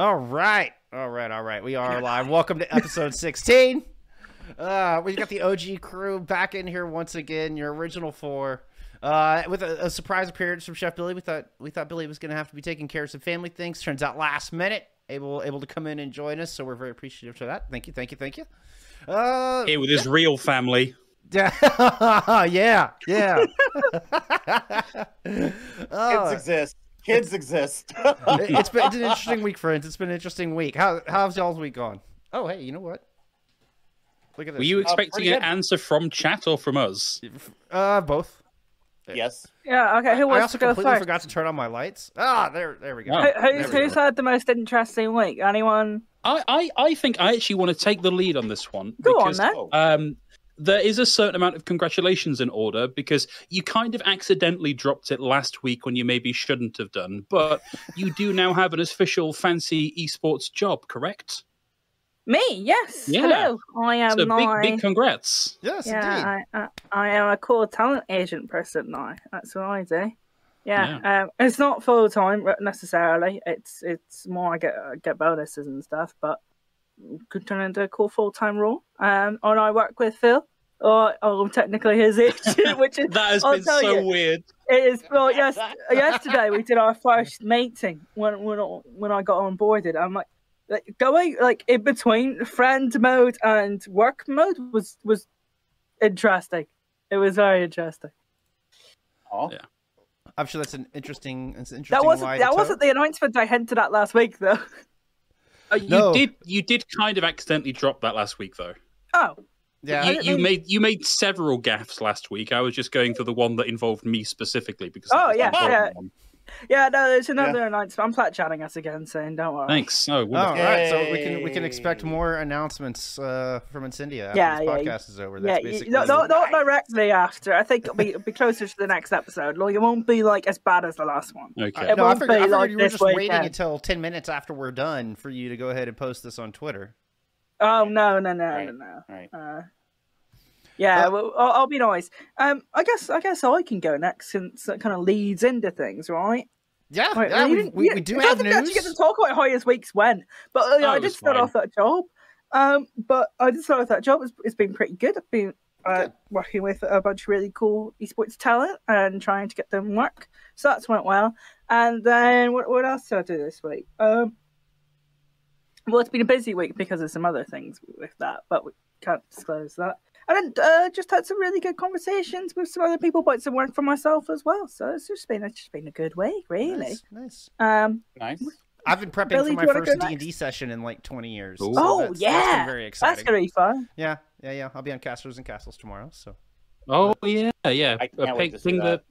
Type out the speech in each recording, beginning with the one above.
All right. All right. All right. We are live. Welcome to episode 16. Uh, we got the OG crew back in here once again, your original four. Uh, with a, a surprise appearance from Chef Billy. We thought we thought Billy was going to have to be taking care of some family things. Turns out last minute able able to come in and join us, so we're very appreciative for that. Thank you, thank you, thank you. Uh, Here with his real family. yeah, yeah, yeah. Oh, exist. Kids exist. it- it's been it's an interesting week, friends. It's been an interesting week. How how's y'all's week gone? Oh, hey, you know what? Look at this. Were you expecting pretty an good. answer from chat or from us? Uh, both. yes. Yeah, okay, who I wants also to go completely first? forgot to turn on my lights. Ah, there, there we go. Oh. Who- There Who's, we who's go. had the most interesting week? Anyone? I, I, I think I actually want to take the lead on this one. Go on because, then. Oh, Um, there is a certain amount of congratulations in order because you kind of accidentally dropped it last week when you maybe shouldn't have done, but you do now have an official fancy esports job, correct? Me, yes. Yeah. Hello. I am so now. big, big congrats. Yes, indeed. I, I, I am a core talent agent person now. That's what I do. Yeah, Um, it's not full time necessarily. It's it's more I get I get bonuses and stuff, but could turn into a cool full time role. Um, and I work with Phil, or oh, technically his agent, which is That has I'll been tell so you. weird. It is well, yes. Yesterday we did our first meeting when when when I got onboarded. I'm like, like going like in between friend mode and work mode was was interesting. It was very interesting. oh. Yeah. I'm sure that's an interesting, it's an interesting. That wasn't that wasn't the announcement I hinted at last week though. Uh, you No. did you did kind of accidentally drop that last week though. Oh, Yeah, you, you mean- made you made several gaffes last week. I was just going for the one that involved me specifically because. Oh, that was the yeah, yeah. one. yeah. No, there's another announcement. I'm flat chatting us again, saying don't worry. Thanks. Oh, Oh, all wonderful. right. So we can we can expect more announcements uh, from Incendia after Yeah, this yeah, podcast is over. Yeah, That's you- basically no, no, not directly after. I think it'll be, it'll be closer to the next episode. Like, it won't be like as bad as the last one. Okay. It no, I won't figured, I be figured like you were this just waiting weekend. until ten minutes after we're done for you to go ahead and post this on Twitter. Oh no, no, no, Right. no, no. Right. Uh, yeah, well, I'll, I'll be nice. Um, I guess, I guess I can go next since that kind of leads into things, right? Yeah, Right, yeah, we, we, we do have didn't actually get to talk about how his weeks went, but uh, Oh, I did start fine. off that job. Um, but I did start off that job. It's, it's been pretty good. I've been uh, working with a bunch of really cool esports talent and trying to get them work. So that's went well. And then what, what else did I do this week? Um, well, it's been a busy week because of some other things with that, but we can't disclose that. And uh, just had some really good conversations with some other people about some work for myself as well. So it's just been it's just been a good week, really. Nice, nice. Um, Nice. I've been prepping Billy, for my first D and D session in like twenty years. So Oh, that's- that's yeah. been very that's exciting. gonna be fun. Yeah, yeah, yeah. I'll be on Castles and Castles tomorrow. So Oh yeah, yeah. I can't Uh, wait ping, to see ping the that.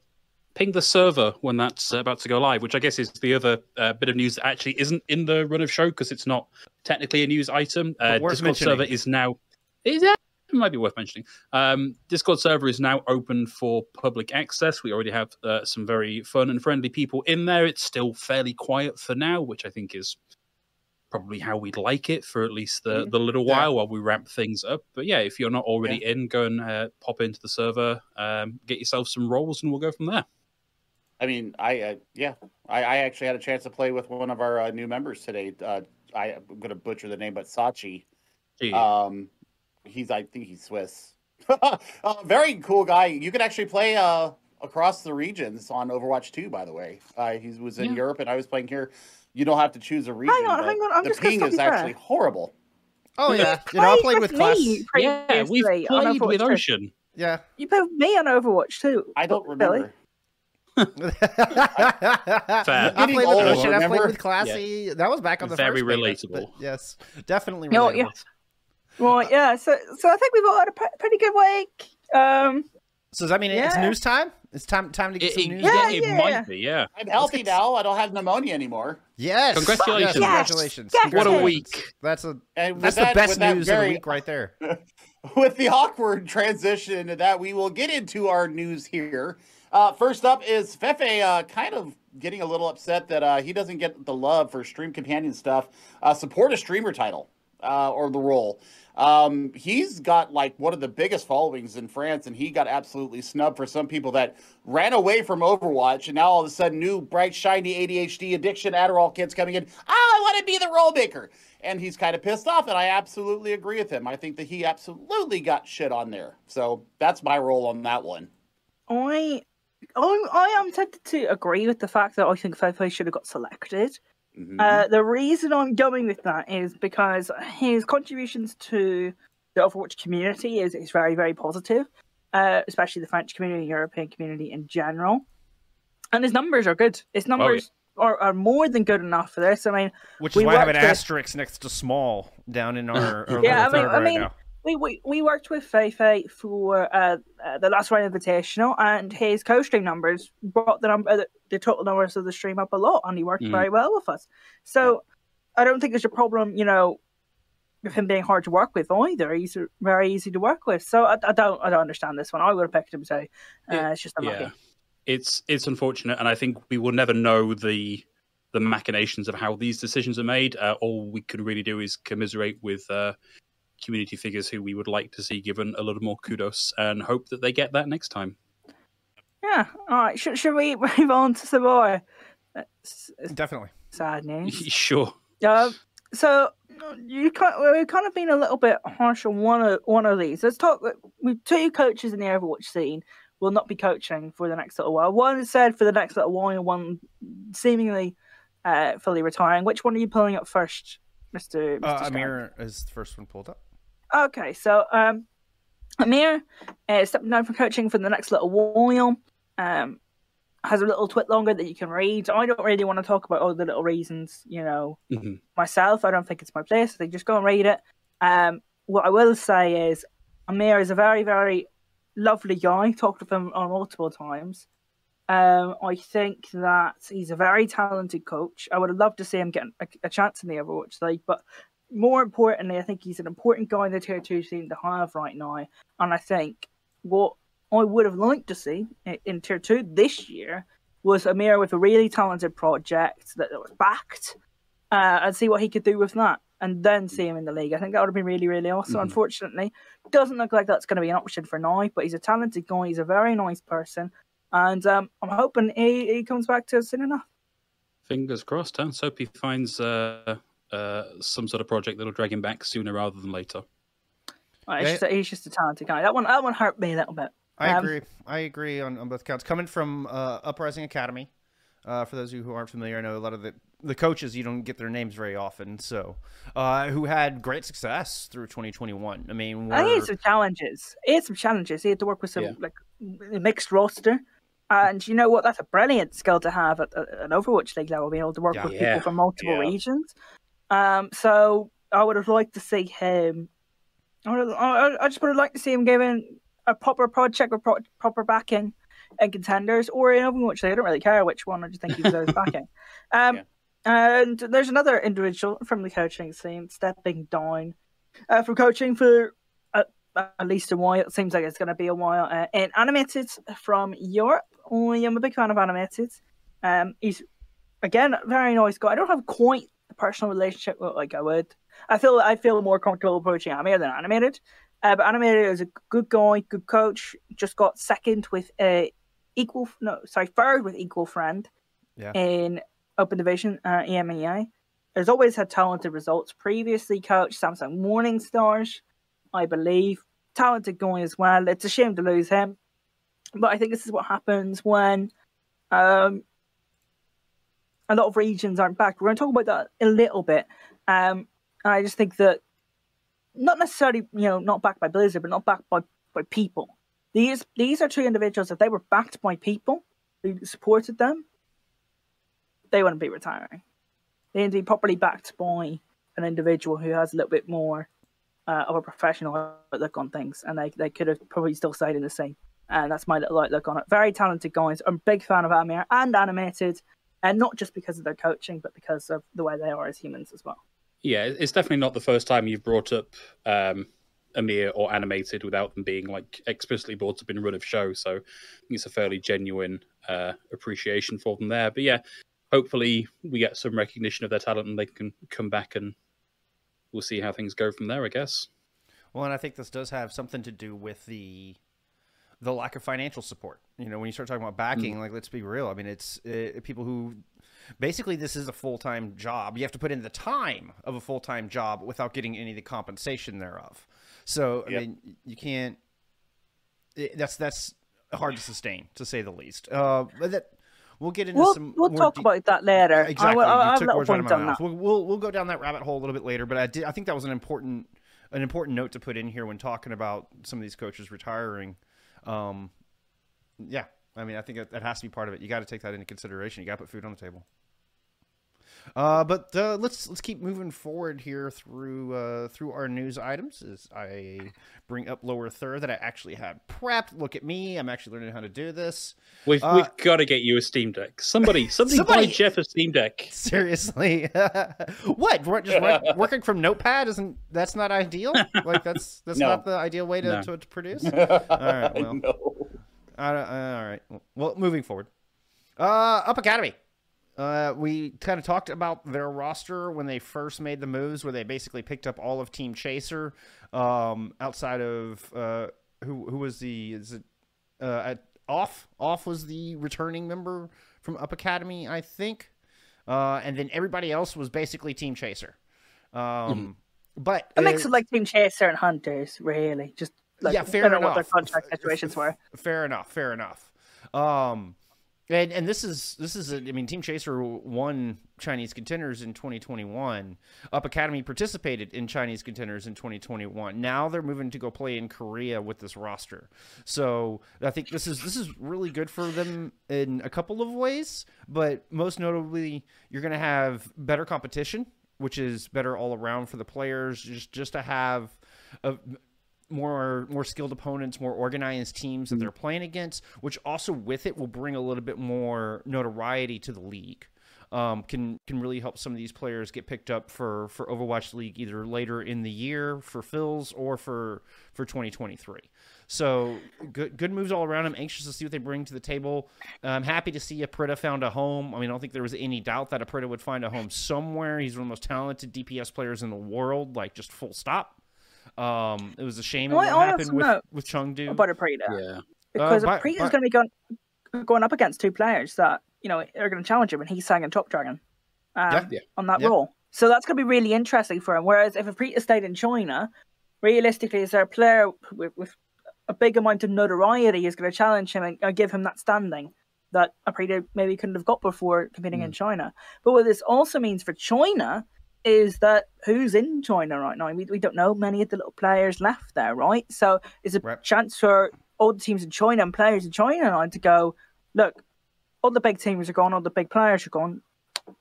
Ping the server when that's about to go live, which I guess is the other uh, bit of news that actually isn't in the run of show because it's not technically a news item. Uh, Discord server is now is that it might be worth mentioning. Um, Discord server is now open for public access. We already have uh, some very fun and friendly people in there. It's still fairly quiet for now, which I think is probably how we'd like it for at least the, the little Yeah. while while we ramp things up. But yeah, if you're not already in, go and uh, pop into the server, um, get yourself some roles, and we'll go from there. I mean, I uh, yeah, I, I actually had a chance to play with one of our uh, new members today. Uh, I, I'm going to butcher the name, but Sachi. Gee. Um, he's I think he's Swiss. uh, very cool guy. You can actually play uh, across the regions on Overwatch 2, by the way. Uh, he was in Yeah. Europe and I was playing here. You don't have to choose a region. Hang on, hang on, I'm the just ping is you there. actually horrible. Oh Yeah. yeah, you know, I played with class. me yeah, we've previously on played with Ocean. Yeah. You played with me on Overwatch too. I don't Billy. remember. I Getting played with old, Ocean. I played with Classy. That was back on the Very first beta, relatable. but yes, definitely No, relatable. yeah. Right, yeah. So, so I think we've all had a pre- pretty good week. Um, So does that mean it's news time? It's time time to get It, some news. yeah, Yeah, it yeah. might be. Yeah. I'm healthy now. I don't have pneumonia anymore. Yes. Congratulations. Yes, Yes. congratulations. Yes. What a week. That's a And with that's the that- best with that news of the week right there. with the awkward transition that we will get into our news here. Uh, first up is Fefe uh, kind of getting a little upset that uh, he doesn't get the love for stream companion stuff. Uh, support a streamer title. uh, or the role. Um, he's got like one of the biggest followings in France, and he got absolutely snubbed for some people that ran away from Overwatch, and now all of a sudden, new bright shiny ADHD addiction Adderall kids coming in. Ah, I want to be the role maker, and he's kind of pissed off. And I absolutely agree with him. I think that he absolutely got shit on there. So that's my role on that one. I, I, I am tempted to agree with the fact that I think Fefe should have got selected. Mhm. Uh, the reason I'm going with that is because his contributions to the Overwatch community is, is very, very positive, uh, especially the French community, European community in general. And his numbers are good. His numbers are, are more than good enough for this. I mean, Which We is why I have an with- asterisk next to small down in our, our Yeah, I mean- I right mean, now. We, we, we worked with Fefe for uh, uh, the last round invitational, and his co-stream numbers brought the number, the, the total numbers of the stream up a lot, and he worked Mm. very well with us. So I don't think there's a problem, you know, with him being hard to work with either. He's uh, very easy to work with. So I, I don't I don't understand this one. I would have picked him too. Uh, Yeah, it's just unlucky. yeah, it's it's unfortunate, and I think we will never know the the machinations of how these decisions are made. Uh, all we can really do is commiserate with uh, community figures who we would like to see given a little more kudos, and hope that they get that next time. Yeah. All right. Should, should we move on to some more? It's, it's Definitely. sad news. sure. Um, so you kind we've kind of been a little bit harsh on one of one of these. Let's talk. With two coaches in the Overwatch scene will not be coaching for the next little while. One is said for the next little while, and one seemingly uh, fully retiring. Which one are you pulling up first, Mister? Uh, Amir is the first one pulled up. Okay, so um, Amir uh, stepping down from coaching for the next little while. Um, has a little twit longer that you can read. I don't really want to talk about all the little reasons, you know, Mhm. myself. I don't think it's my place. I think just go and read it. Um, what I will say is Amir is a very, very lovely guy. Talked with him on multiple times. Um, I think that he's a very talented coach. I would have loved to see him get a, a chance in the Overwatch League, but more importantly, I think he's an important guy in the tier two scene to have right now. And I think what I would have liked to see in tier two this year was Amir with a really talented project that, that was backed uh, and see what he could do with that. And then see him in the league. I think that would have been really, really awesome. Mhm. Unfortunately, doesn't look like that's going to be an option for now. But he's a talented guy. He's a very nice person, and um, I'm hoping he, he comes back to us soon enough. Fingers crossed. Huh? He finds uh, uh, some sort of project that'll drag him back sooner rather than later. It's Yeah. just, he's just a talented guy. That one, that one hurt me a little bit. I Um, agree. I agree on, on both counts. Coming from uh, Uprising Academy, uh, for those of you who aren't familiar, I know a lot of the, the coaches, you don't get their names very often, so uh, who had great success through 2021. I mean, I he had some challenges. He had some challenges. He had to work with some Yeah. like mixed roster. And you know what? That's a brilliant skill to have at, at an Overwatch League level, being able to work Yeah. with Yeah. people from multiple Yeah. regions. Um, so I would have liked to see him. I, have, I, I just would have liked to see him given a proper project with pro- proper backing and contenders, or in Overwatch I don't really care which one. I just think he deserves backing. Um, Yeah. And there's another individual from the coaching scene stepping down uh, from coaching for at least a while. It seems like it's going to be a while. Uh, and animated from Europe. I am a big fan of animated. Um, he's again a very nice guy. I don't have quite a personal relationship with like I would. I feel I feel more comfortable approaching animated than animated. Uh, but animated is a good guy, good coach. Just got second with a equal no sorry third with equal friend Yeah. in open division uh, EMEA. Has always had talented results. Previously coached Samsung Morning Stars, I believe. Talented guy as well. It's a shame to lose him, but I think this is what happens when um, a lot of regions aren't backed. We're going to talk about that a little bit. Um, I just think that not necessarily, you know, not backed by Blizzard, but not backed by, by people. These these are two individuals. If they were backed by people who supported them, they wouldn't be retiring. They need to be properly backed by an individual who has a little bit more uh, of a professional outlook on things, and they, they could have probably still stayed in the same. And that's my little outlook on it. Very talented guys. I'm a big fan of Amir and animated, and not just because of their coaching, but because of the way they are as humans as well. Yeah, it's definitely not the first time you've brought up um, Amir or animated without them being like explicitly brought up in run of show. So it's a fairly genuine uh, appreciation for them there. But yeah, hopefully we get some recognition of their talent and they can come back and we'll see how things go from there. I guess. Well, and I think this does have something to do with the the lack of financial support. You know, when you start talking about backing, mm. like let's be real. I mean, it's uh, people who basically this is a full time job. You have to put in the time of a full time job without getting any of the compensation thereof. So I yep. mean, you can't. It, that's that's hard to sustain, to say the least. Uh, but that we'll get into we'll, some. We'll talk de- about that later. Exactly. I, I, you took words out of my mouth. We'll, we'll, we'll go down that rabbit hole a little bit later. But I did. I think that was an important an important note to put in here when talking about some of these coaches retiring. Um, yeah, I mean, I think that, has to be part of it. You got to take that into consideration. You got to put food on the table. Uh, but uh, let's let's keep moving forward here through uh, through our news items as I bring up lower third that I actually had prepped. Look at me, I'm actually learning how to do this. We've uh, we've got to get you a Steam Deck. Somebody somebody, somebody buy Jeff a Steam Deck. Seriously, what? Just work, working from Notepad isn't that's not ideal? Like that's that's no. not the ideal way to, no. to, to, produce. All right, well, no. all right. Well, moving forward, uh, Up Academy. Uh, we kind of talked about their roster when they first made the moves, where they basically picked up all of Team Chaser, um, outside of uh, who who was the is it uh, at off off was the returning member from Up Academy, I think, uh, and then everybody else was basically Team Chaser. Um, mm-hmm. But it makes it like Team Chaser and Hunters, really. Just like, yeah, fair enough. What their contract situations were. Fair enough. Fair enough. Um, and and this is this is a, I mean Team Chaser won Chinese contenders in 2021. Up Academy participated in Chinese contenders in 2021. Now they're moving to go play in Korea with this roster. So I think this is this is really good for them in a couple of ways, but most notably you're going to have better competition, which is better all around for the players just just to have a more more skilled opponents, more organized teams that mm-hmm. they're playing against, which also with it will bring a little bit more notoriety to the league. Um, can can really help some of these players get picked up for for Overwatch League either later in the year for fills or for for 2023. So good good moves all around. I'm anxious to see what they bring to the table. I'm happy to see Aprita found a home. I mean, I don't think there was any doubt that Aprita would find a home somewhere. He's one of the most talented DPS players in the world, like just full stop. Um, it was a shame well, what happened with, with Chengdu. About Aprita. Yeah. Because uh, Aprita is going to be going, going up against two players that, you know, are going to challenge him, and he's sang in Top Dragon um, yeah, yeah. on that yeah. role. So that's going to be really interesting for him. Whereas if Aprita stayed in China, realistically, is there a player with, with a big amount of notoriety is going to challenge him and, and give him that standing that Aprita maybe couldn't have got before competing mm. in China. But what this also means for China is that who's in China right now? We, we don't know many of the little players left there, right? So it's a right. chance for all the teams in China and players in China now to go, look, all the big teams are gone, all the big players are gone.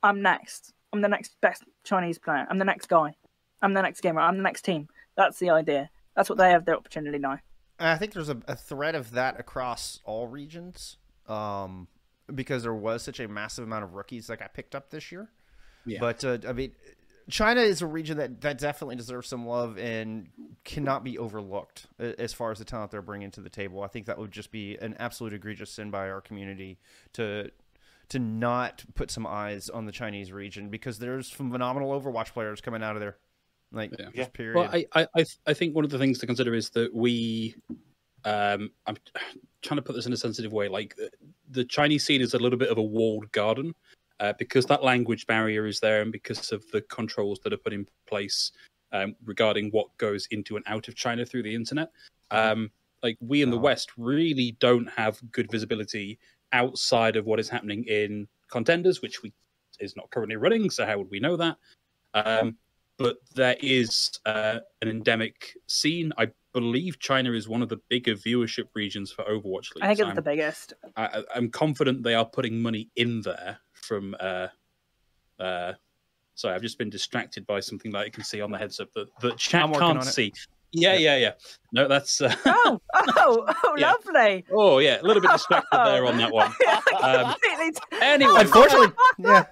I'm next. I'm the next best Chinese player. I'm the next guy. I'm the next gamer. I'm the next team. That's the idea. That's what they have their opportunity now. I think there's a, a thread of that across all regions um, because there was such a massive amount of rookies that got picked up this year. Yeah. But uh, I mean, China is a region that, that definitely deserves some love and cannot be overlooked as far as the talent they're bringing to the table. I think that would just be an absolute egregious sin by our community to to not put some eyes on the Chinese region because there's some phenomenal Overwatch players coming out of there. Like, yeah. just period. Well, I, I, I think one of the things to consider is that we, um, I'm trying to put this in a sensitive way. Like, the Chinese scene is a little bit of a walled garden uh, because that language barrier is there and because of the controls that are put in place um, regarding what goes into and out of China through the internet. Mm-hmm. Um, like we in the West really don't have good visibility outside of what is happening in contenders, which we is not currently running. So how would we know that? Um, but there is uh, an endemic scene. I believe China is one of the bigger viewership regions for Overwatch League. I think it's the biggest. I, am confident they are putting money in there from. Uh, uh, sorry, I've just been distracted by something that I can see on the headset that the chat can't see. Yeah, yeah, yeah. No, that's. Uh... Oh, oh, oh, yeah. lovely. Oh, yeah, a little bit distracted there on that one. Um, anyway, unfortunately, yeah.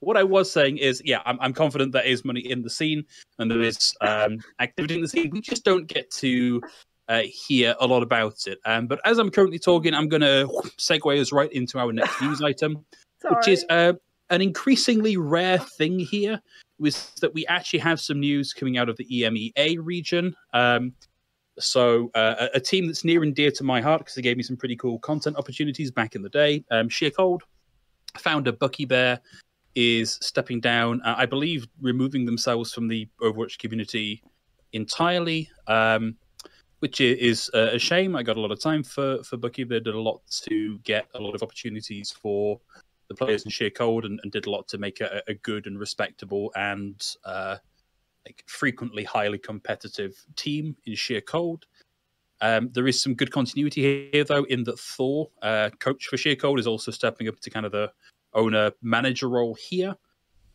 What I was saying is, yeah, I'm, I'm confident there is money in the scene and there is um, activity in the scene. We just don't get to uh, hear a lot about it. Um, but as I'm currently talking, I'm going to segue us right into our next news item, Sorry. which is uh, an increasingly rare thing here was that we actually have some news coming out of the EMEA region. Um, so uh, a, a team that's near and dear to my heart because they gave me some pretty cool content opportunities back in the day. Um, Sheer Cold, founder Bucky Bear, is stepping down. Uh, I believe removing themselves from the Overwatch community entirely, um, which is uh, a shame. I got a lot of time for for Bucky. They did a lot to get a lot of opportunities for the players in Sheer Cold, and, and did a lot to make a, a good and respectable and uh, like frequently highly competitive team in Sheer Cold. Um, there is some good continuity here, though, in that Thor, uh, coach for Sheer Cold, is also stepping up to kind of the owner manager role here.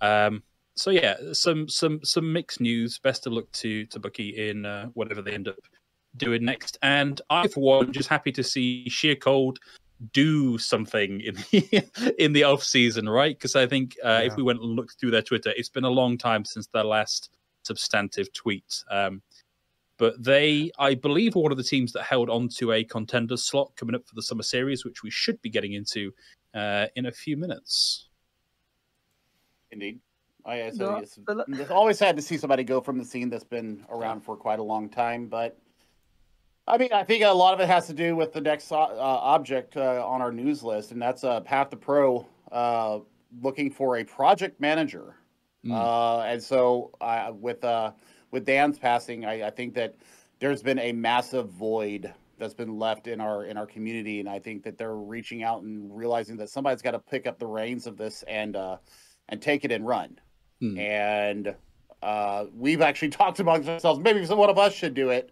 Um, so yeah, some some some mixed news. Best of luck to to Bucky in uh, whatever they end up doing next. And I, for one, just happy to see Sheer Cold do something in the in the off season, right? Because I think uh, Yeah. if we went and looked through their Twitter, it's been a long time since their last substantive tweet. Um, but they, I believe, are one of the teams that held on to a contender slot coming up for the summer series, which we should be getting into uh, in a few minutes. Indeed. I, I No, it's, it's always sad to see somebody go from the scene that's been around for quite a long time. But I mean, I think a lot of it has to do with the next uh, object uh, on our news list, and that's uh, Path to Pro uh, looking for a project manager. Mm. Uh, and so, uh, with uh, with Dan's passing, I, I think that there's been a massive void that's been left in our in our community, and I think that they're reaching out and realizing that somebody's got to pick up the reins of this and uh, and take it and run. Hmm. And uh, we've actually talked amongst ourselves. Maybe one of us should do it.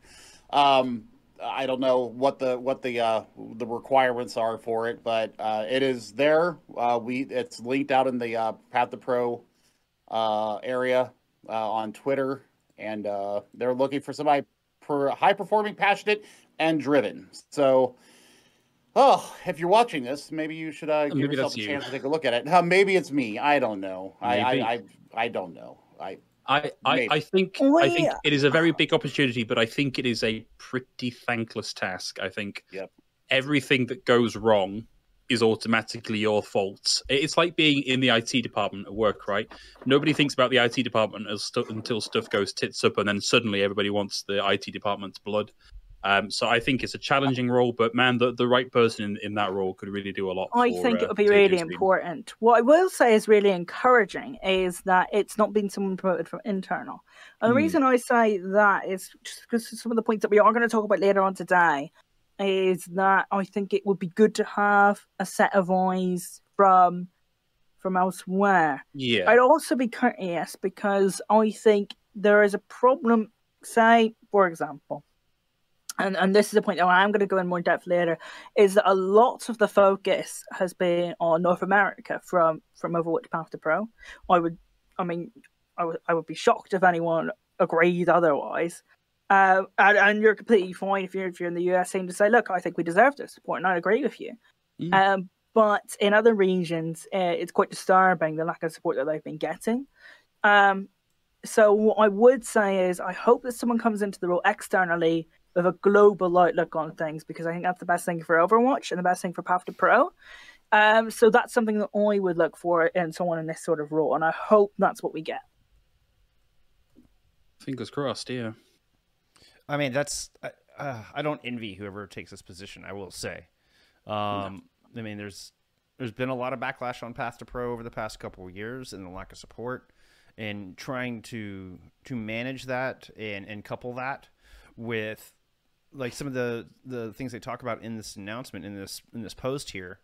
Um, I don't know what the what the uh, the requirements are for it, but uh, it is there. Uh, we it's linked out in the uh, Path to Pro uh, area uh, on Twitter, and uh, they're looking for somebody for high performing, passionate, and driven. So. Oh, if you're watching this, maybe you should uh, give Maybe yourself a you. chance to take a look at it. Uh, maybe it's me. I don't know. I, I, I I don't know. I I, I, I think Oh, I think it is a very big opportunity, but I think it is a pretty thankless task. I think Yep. everything that goes wrong is automatically your fault. It's like being in the IT department at work, right? Nobody thinks about the IT department as stu- until stuff goes tits up, and then suddenly everybody wants the IT department's blood. Um, so I think it's a challenging role, but man, the, the right person in, in that role could really do a lot. I for, think uh, it would be really team. important. What I will say is really encouraging is that it's not been someone promoted from internal. And the Hmm. reason I say that is just because some of the points that we are going to talk about later on today is that I think it would be good to have a set of eyes from from elsewhere. Yeah, I'd also be courteous because I think there is a problem. Say, for example, and and this is a point that I'm going to go in more depth later, is that a lot of the focus has been on North America from from Overwatch Path to Pro. I would, I mean, I would I would be shocked if anyone agreed otherwise. Uh, and, and you're completely fine if you're if you're in the US saying to say, look, I think we deserve this support, and I agree with you. Mm. Um, but in other regions, uh, it's quite disturbing the lack of support that they've been getting. Um, so what I would say is, I hope that someone comes into the role externally with a global outlook on things, because I think that's the best thing for Overwatch and the best thing for Path to Pro. Um, so that's something that I would look for in someone in this sort of role, and I hope that's what we get. fingers crossed. Yeah. I mean, that's uh, uh, I don't envy whoever takes this position. I will say. Um, I mean, there's there's been a lot of backlash on Path to Pro over the past couple of years, and the lack of support, and trying to to manage that and and couple that with like some of the the things they talk about in this announcement in this in this post here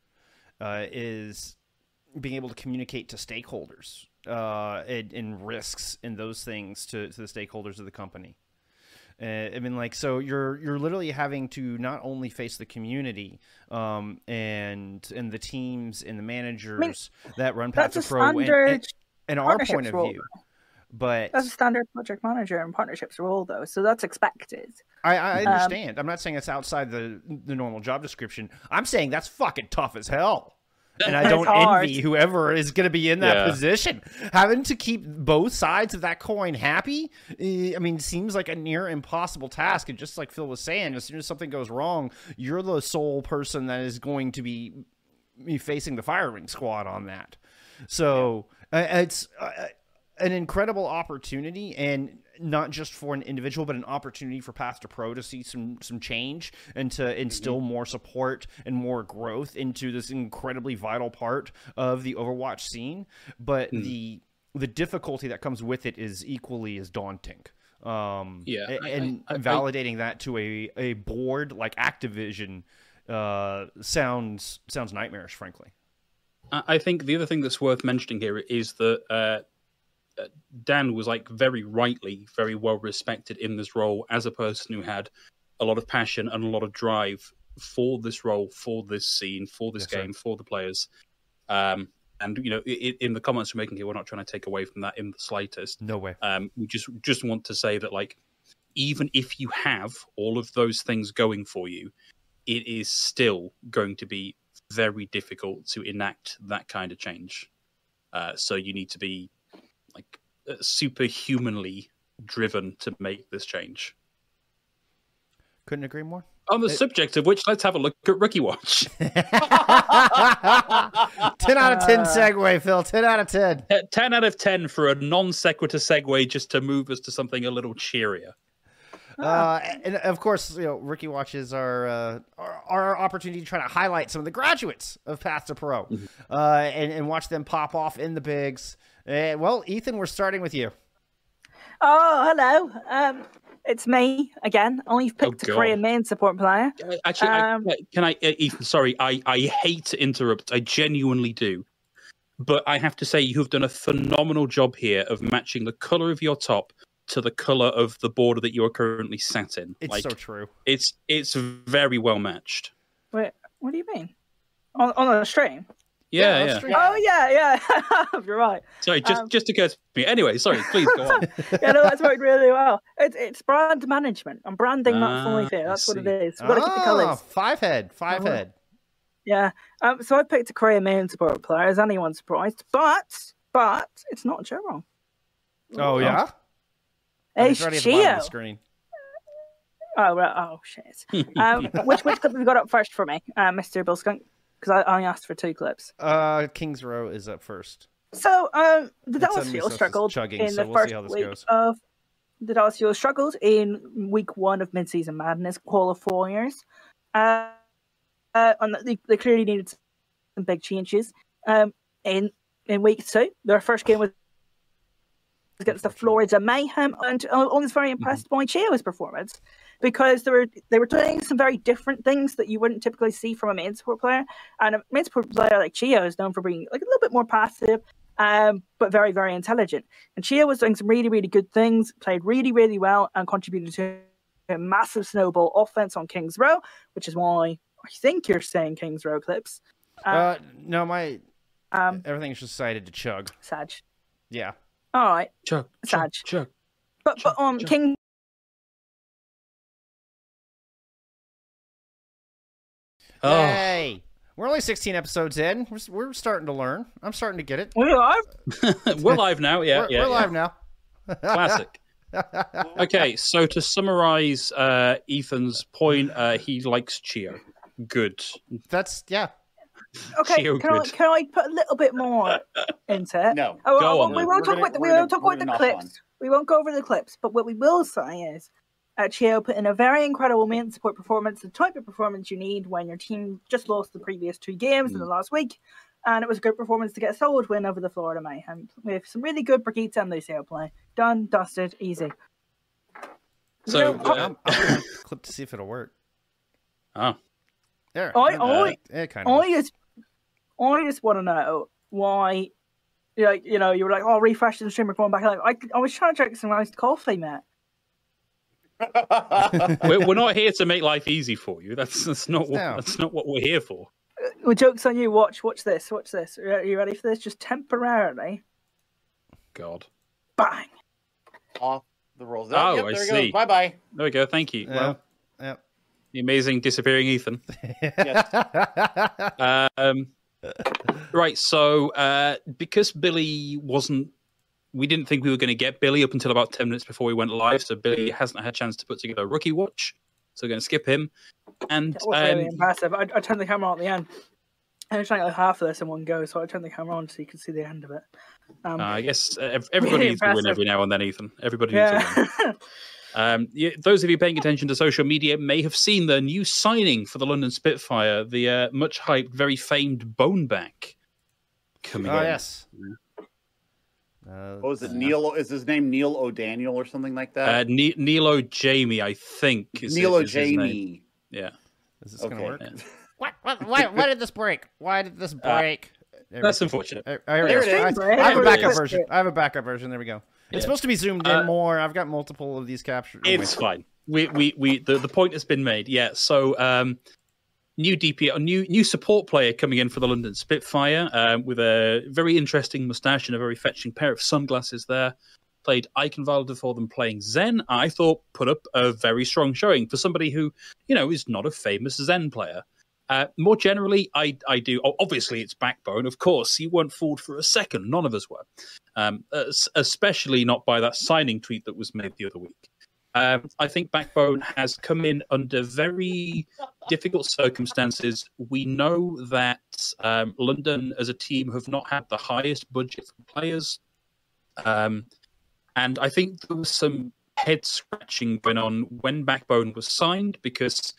uh, is being able to communicate to stakeholders uh, and, and risks and those things to, to the stakeholders of the company. Uh, I mean, like, so you're you're literally having to not only face the community um, and and the teams and the managers that run Path to Pro and, and, and our point of role. view. But That's a standard project manager and partnerships role, though, so that's expected. I, I Um, understand. I'm not saying it's outside the the normal job description. I'm saying that's fucking tough as hell. And I don't hard. envy whoever is going to be in that Yeah. position. Having to keep both sides of that coin happy, eh, I mean, seems like a near impossible task. And just like Phil was saying, as soon as something goes wrong, you're the sole person that is going to be be facing the firing squad on that. So uh, it's uh, an incredible opportunity, and not just for an individual, but an opportunity for Path to Pro to see some some change and to instill more support and more growth into this incredibly vital part of the Overwatch scene. But Mm. the the difficulty that comes with it is equally as daunting. Um, Yeah, and I- I- validating that to a, a board like Activision uh, sounds sounds nightmarish, frankly. I I think the other thing that's worth mentioning here is that uh, Dan was like very rightly very well respected in this role as a person who had a lot of passion and a lot of drive for this role, for this scene, for this Yes, sir. game, for the players. Um, and you know, in, in the comments we're making here, we're not trying to take away from that in the slightest. No way. Um, we just just want to say that like even if you have all of those things going for you, it is still going to be very difficult to enact that kind of change. Uh, so you need to be superhumanly driven to make this change. Couldn't agree more. On the It- subject of which, let's have a look at Rookie Watch. 10 out of 10 Uh, segue, Phil. 10 out of 10. Uh, 10 out of 10 for a non sequitur segue just to move us to something a little cheerier. Uh, and of course, you know, Rookie Watches are, uh, are our opportunity to try to highlight some of the graduates of Path to Pro uh, and, and watch them pop off in the bigs. Uh, well, Ethan, we're starting with you. Oh, hello. Um, it's me again. Only you've picked a God. Korean main support player. Uh, Actually, Um, I, can I, uh, Ethan? Sorry, I, I hate to interrupt. I genuinely do, but I have to say you have done a phenomenal job here of matching the color of your top to the color of the border that you are currently sat in. It's like so true. it's it's very well matched. Wait, what do you mean? On on a stream? Yeah, Yeah, yeah. Oh yeah, yeah. You're right. Sorry, just Um, just occurred to me. Anyway, sorry. Please go on. Yeah, no, that's worked really well. It's it's brand management. I'm branding Ah, not fully fair. That's what it is. see. is. Got to keep the Ah, colours. five head. Five Oh. head. Yeah. Um, so I picked a Korean main support player. Is anyone surprised? But but it's not Jero. Oh, yeah? Oh, It's right at the bottom of the ChiYo. screen. Oh right. Oh shit. Um, which which clip have you got up first for me, uh, Mr. Bill Skunk? Because I, I asked for two clips. Uh, King's Row is up first. So um, the Dallas Fuel struggled chugging, in so the we'll first week goes. of the Dallas Fuel struggled in week one of mid-season madness qualifiers. Uh, uh, and they, they clearly needed some big changes. Um, in in week two, their first game was against the Florida Mayhem, and I was very impressed by ChiYo's performance because they were they were doing some very different things that you wouldn't typically see from a main support player. And a main support player like ChiYo is known for being like a little bit more passive, um, but very very intelligent. And ChiYo was doing some really really good things, played really really well, and contributed to a massive snowball offense on Kings Row, which is why I think you're saying Kings Row clips. Uh, no, my Um, everything's just decided to chug. Sag. Yeah. All right, Chug, chug, Sag. chug. but but um, Sure. King Oh, Hey, we're only 16 episodes in. We're, we're starting to learn. I'm starting to get it. we are. live. we're live now. Yeah, we're yeah, we're yeah. live now. Classic. Okay, so to summarize uh, Ethan's point, uh, he likes ChiYo. Good. That's yeah. Okay, ChiYo can I, can I put a little bit more into it? No. Oh, Go well, on, we won't We're talk gonna- about the, we're we gonna- won't talk we're about the gonna knock clips. We won't go over the clips, but what we will say is uh, ChiYo put in a very incredible main support performance, the type of performance you need when your team just lost the previous two games in Mm. the last week. And it was a good performance to get a solid win over the Florida Mayhem with some really good Brigitte and Lucio play. Done, dusted, easy. So, No, uh, I'm, I'm clip to see if it'll work. Oh, There. I- uh, I- it kind of. I just, I just want to know why, you know, you know, you were like, oh, refresh the stream, we're going back. Like, I, I was trying to drink some iced coffee, man. we're, we're not here to make life easy for you. That's that's not what No. that's not what we're here for. Well, jokes on you. Watch, watch this, watch this. Are you ready for this? Just temporarily, God. bang. Off the rolls. Oh, yep, I there see. Goes. Bye bye. There we go. Thank you. Yeah. Well, Yeah. the amazing disappearing Ethan. yeah. Um, right. So uh, because Billy wasn't, we didn't think we were going to get Billy up until about ten minutes before we went live. So Billy hasn't had a chance to put together a rookie watch. So we're going to skip him. And That was really um, impressive. I, I turned the camera on at the end. I was trying to like half of this in one go, so I turned the camera on so you could see the end of it. Um, Uh, I guess uh, ev- everybody needs to win every now and then, Ethan. Everybody needs to win. Um, y- those of you paying attention to social media may have seen the new signing for the London Spitfire, the uh, much hyped, very famed Boneback coming Oh in. yes. Uh, What was it? uh, Neil? Is his name Neil O'Daniel or something like Uh, that? ne- Nilo Jamie, I think. Is, Neil is his name. O'Jamie. Yeah. Is this gonna work? Yeah. What? What? Why, why did this break? Why did this break? There we That's go. unfortunate. Uh, here There go. it is. I, I have a backup version. I have a backup version. There we go. It's Yeah. supposed to be zoomed in Uh, more. I've got multiple of these captured. oh, It's fine. We we we the, the point has been made. Yeah. So um new DP a new new support player coming in for the London Spitfire um, with a very interesting mustache and a very fetching pair of sunglasses there. Played Eichenwalde for them playing Zen. I thought put up a very strong showing for somebody who, you know, is not a famous Zen player. Uh, more generally, I, I do. Obviously, it's backbone. Of course, you weren't fooled for a second. None of us were, um, especially not by that signing tweet that was made the other week. Um, I think Backbone has come in under very difficult circumstances. We know that um, London, as a team, have not had the highest budget for players, um, and I think there was some head scratching going on when Backbone was signed because.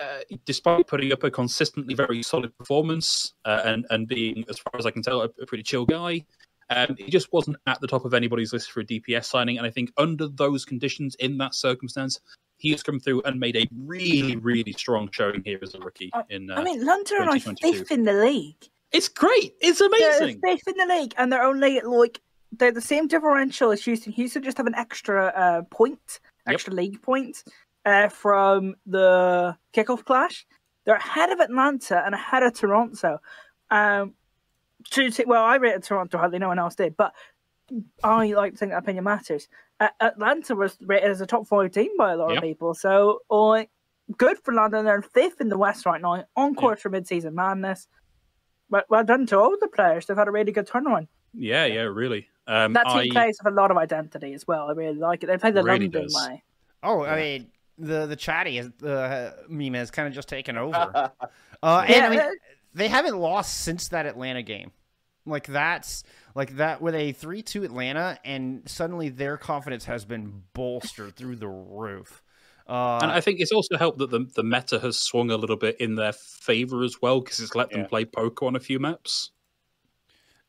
Uh, despite putting up a consistently very solid performance uh, and and being, as far as I can tell, a, a pretty chill guy, um, he just wasn't at the top of anybody's list for a DPS signing. And I think under those conditions, in that circumstance, he has come through and made a really, really strong showing here as a rookie. In uh, I mean, London are 2022. fifth in the league. it's great. It's They're amazing. fifth in the league, and they're only like they're the same differential as Houston. Houston just have an extra uh, point, Yep. extra league point uh, from the kickoff clash. They're ahead of Atlanta and ahead of Toronto. Um, to say- well, I rated Toronto hardly no one else did, but I like to think that opinion matters. Uh, Atlanta was rated as a top five team by a lot Yeah. of people, so like good for London. They're fifth in the West right now, on course for mid-season madness. But well done to all the players. They've had a really good turnaround. Yeah, yeah, really. Um, That team I, plays with a lot of identity as well. I really like it. They play the Really London does. way. Oh, I mean, the the chatty is, uh, meme has kind of just taken over. Uh, and Yeah, I mean, they haven't lost since that Atlanta game. Like that's like that with a three-two Atlanta, and suddenly their confidence has been bolstered through the roof. Uh, and I think it's also helped that the, the meta has swung a little bit in their favor as well because it's let Yeah. them play poker on a few maps.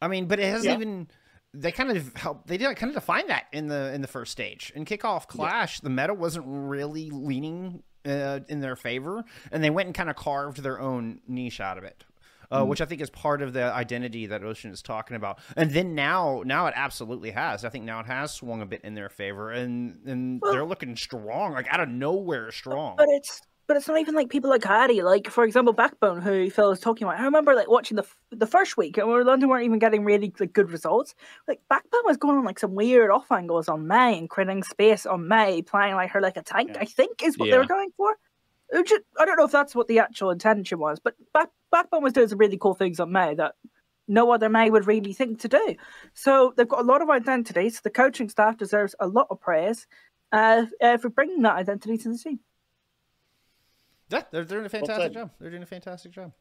I mean, but it hasn't Yeah. even. They kind of helped. They did kind of define that in the in the first stage in kickoff clash. The meta wasn't really leaning uh, in their favor, and they went and kind of carved their own niche out of it, uh, which I think is part of the identity that Ocean is talking about. And then now, now it absolutely has. I think now it has swung a bit in their favor, and and Well- they're looking strong, like out of nowhere strong. But it's but it's not even like people like Hardy. Like for example, Backbone, who Phil was talking about. I remember like watching the f- the first week, and where London weren't even getting really like good results. Like Backbone was going on like some weird off angles on Mei and creating space on Mei, playing like her like a tank. Yeah. I think is what they were going for. It was just- I don't know if that's what the actual intention was, but Back, Backbone was doing some really cool things on Mei that no other Mei would really think to do. So they've got a lot of identity. So the coaching staff deserves a lot of praise uh, uh, for bringing that identity to the team. Yeah, they're doing a fantastic job. They're doing a fantastic job.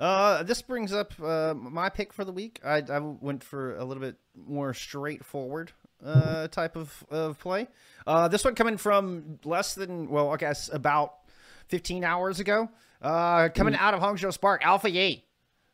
Uh, this brings up uh, my pick for the week. I, I went for a little bit more straightforward uh, type of, of play. Uh, this one coming from less than, well, I guess about 15 hours ago. Uh, coming out of Hangzhou Spark, Alpha Yi.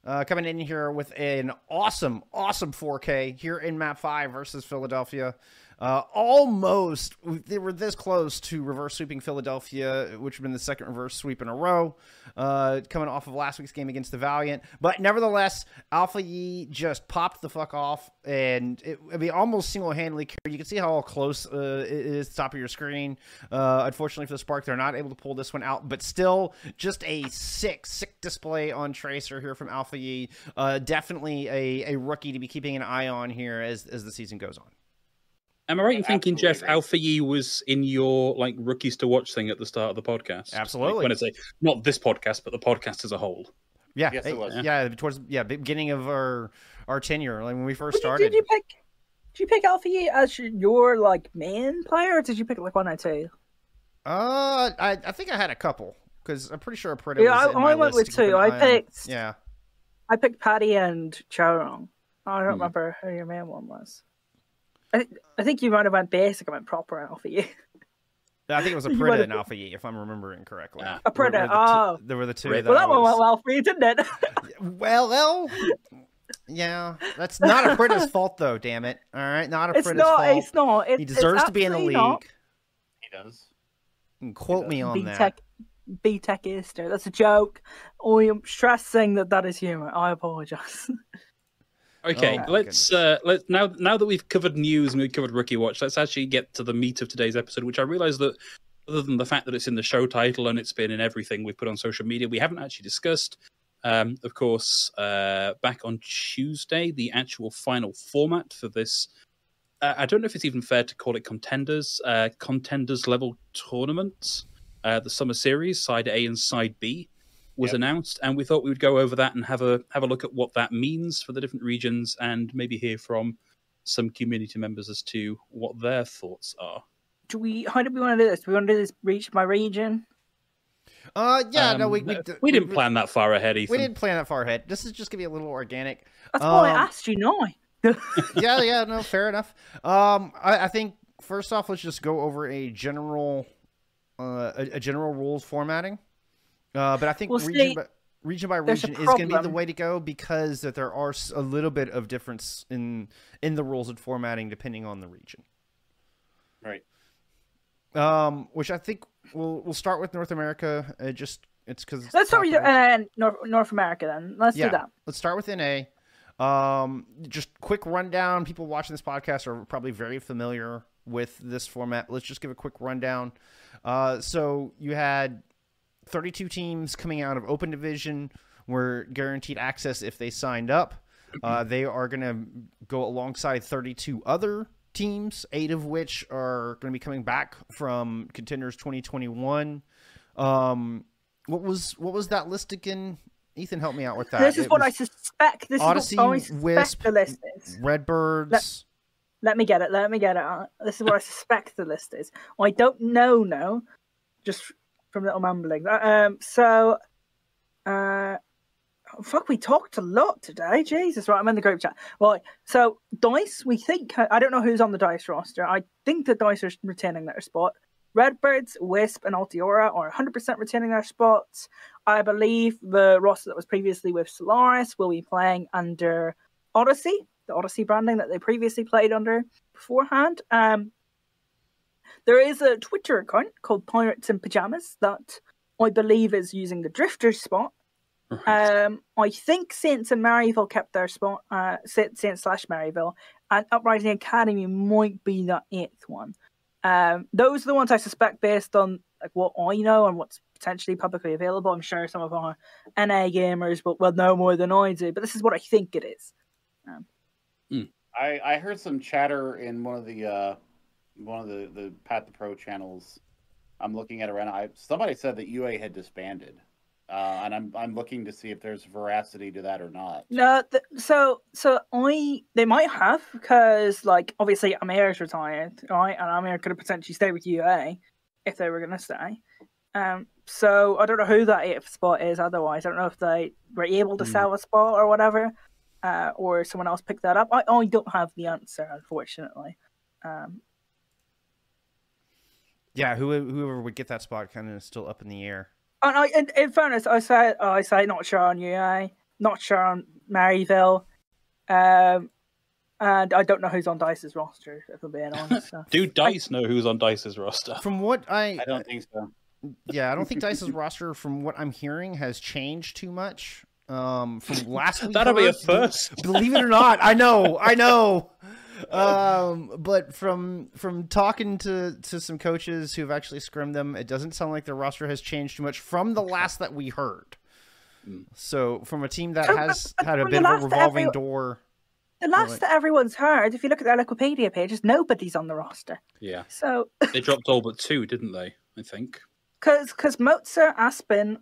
Uh, coming in here with an awesome, awesome 4K here in Map 5 versus Philadelphia. Uh, almost, they were this close to reverse sweeping Philadelphia, which would have been the second reverse sweep in a row, uh, coming off of last week's game against the Valiant. But nevertheless, Alpha Yi just popped the fuck off, and it, I mean, almost single handedly carried. You can see how close uh, it is the top of your screen. Uh, unfortunately for the Spark, they're not able to pull this one out, but still, just a sick, sick display on Tracer here from Alpha Yi. Uh, definitely a, a rookie to be keeping an eye on here as, as the season goes on. Am I right in thinking, Jeff, amazing. Alpha Yi was in your like rookies to watch thing at the start of the podcast? Like, Absolutely. when I say not this podcast, but the podcast as a whole. Yeah, Yes, it eh, was. Yeah, towards yeah beginning of our our tenure, like when we first Did you- started. Did you pick? Did you pick Alpha Yi as your like main player, or did you pick like one or two? Uh, I I think I had a couple because I'm pretty sure Aprita Yeah, was I- in my I went list with two. I eye on. picked- Yeah, I picked Patty and Chowrong. I don't Hmm. remember who your main one was. I, th- I think you might have went basic. I went proper and alpha. You. I think it was a You Prida wanna- and Alpha E, if I'm remembering correctly. Ah. Aprita, Were- were the two- oh. There were the two Right. that Well, I that one was- went well for you, didn't it? Well, well, yeah, that's not a Prida's fault though. Damn it! All right, not a it's Prida's not. fault. It's not. It's, he deserves it's to be in the league. not. He does. And quote me on B that. Tech, B Tech Easter. That's a joke. I am stressing that that is humor. I apologize. Okay, Oh, let's uh, let now now that we've covered news and we've covered Rookie Watch, let's actually get to the meat of today's episode. Which I realise that other than the fact that it's in the show title and it's been in everything we've put on social media, we haven't actually discussed. Um, of course, uh, back on Tuesday, the actual final format for this. Uh, I don't know if it's even fair to call it contenders, uh, contenders level tournaments. Uh, the summer series, side A and side B, was Yep. announced, and we thought we would go over that and have a have a look at what that means for the different regions, and maybe hear from some community members as to what their thoughts are. do we? How do we want to do this? Do we want to do this region by region? Uh, yeah, no, Um, we we, uh, we didn't plan that far ahead, Ethan. We didn't plan that far ahead. This is just gonna be a little organic. That's why I Um, asked you now. yeah, yeah, no, fair enough. Um, I, I think first off, let's just go over a general, uh, a, a general rules formatting. Uh, but I think Well, region see, by, region by region is going to be the way to go because that there are a little bit of difference in in the rules and formatting depending on the region. Right. Um, which I think we'll we'll start with North America. Uh, just it's because Let's start with and North, North America then. Let's Yeah. do that. Let's start with NA. Um, just quick rundown. People watching this podcast are probably very familiar with this format. Let's just give a quick rundown. Uh, so you had 32 teams coming out of Open Division were guaranteed access if they signed up. Uh, they are going to go alongside 32 other teams, eight of which are going to be coming back from Contenders 2021. Um, what was what was that list again? Ethan, help me out with that. This is It what I suspect. This Odyssey, is what I suspect Wisp, the list is. Redbirds. Let me get it. Let me get it. Uh, This is what I suspect the list is. I don't know No, just from little mumbling. Uh, Um, so, uh, oh, fuck, we talked a lot today. Jesus, right? I'm in the group chat. Right. So, Dice, we think I don't know who's on the Dice roster. I think the Dice are retaining their spot. Redbirds, Wisp, and Altiora are 100% retaining their spots. I believe the roster that was previously with Solaris will be playing under Odyssey, the Odyssey branding that they previously played under beforehand. Um, there is a Twitter account called Pirates in Pajamas that I believe is using the Drifter spot. Um, I think Saints and Maryville kept their spot, uh, Saints Saints slash Maryville, and Uprising Academy might be the eighth one. Um, those are the ones I suspect based on like what I know and what's potentially publicly available. I'm sure some of our NA gamers will, will know more than I do, but this is what I think it is. I, I heard some chatter in one of the uh, one of the the Path to Pro channels. I'm looking at it right now. I, somebody said that UA had disbanded, uh, and I'm I'm looking to see if there's veracity to that or not. No, th- so so I they might have because like obviously Amir's retired, right? And Amir could have potentially stayed with UA if they were gonna stay. Um, so I don't know who that eighth spot is. Otherwise, I don't know if they were able to Hmm. sell a spot or whatever, uh, or someone else picked that up. I, I don't have the answer, unfortunately. Um, Yeah, who, whoever would get that spot kind of still up in the air. and I, in, in fairness, I say I say not sure on UA, not sure on Maryville, um, and I don't know who's on Dice's roster. If I'm being honest. So. Do Dice know who's on Dice's roster? From what I, I don't think so. yeah, I don't think Dice's roster, from what I'm hearing, has changed too much. Um, from last week, That'll be a first. Believe it or not, I know, I know. Um, but from from talking to to some coaches who've actually scrimmed them, it doesn't sound like their roster has changed too much from the last that we heard. Mm. So from a team that has had a bit of a revolving every- door. The last Right. that everyone's heard, if you look at their Wikipedia pages, nobody's on the roster. Yeah, So, they dropped all but two, didn't they? I think. because because Mozart, Aspen,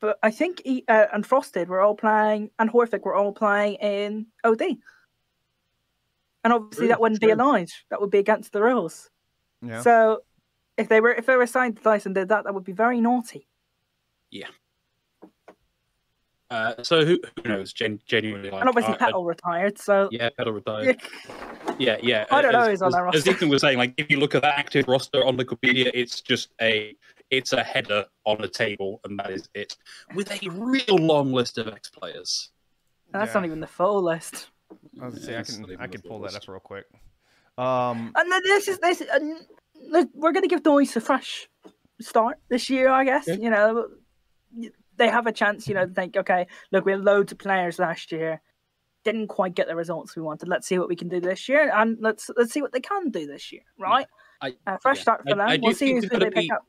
but I think he, uh, and Frosted were all playing, and Horvick were all playing in OD. And obviously, True, that wouldn't be allowed. That would be against the rules. Yeah. So, if they were if they were signed to Dice and did that, that would be very naughty. Yeah. Uh, so who, who knows? Gen- genuinely, like, and obviously uh, Petal retired, so yeah, Petal retired. yeah, Yeah, yeah. I don't know as, who's on as, that as roster. Ethan was saying, like if you look at that active roster on Wikipedia, it's just a it's a header on a table, and that is it, with a real long list of ex players. that's Yeah. not even the full list. I was gonna say, I can I can pull full that up real quick. Um, And then this is this. And we're going to give Noise a fresh start this year, I guess. Yeah. You know, they have a chance. You know, to think, okay, look, we had loads of players last year, didn't quite get the results we wanted. Let's see what we can do this year, and let's let's see what they can do this year, right? I- uh, fresh yeah. start for I- them. I do we'll see who's they've who they gotta pick be- up.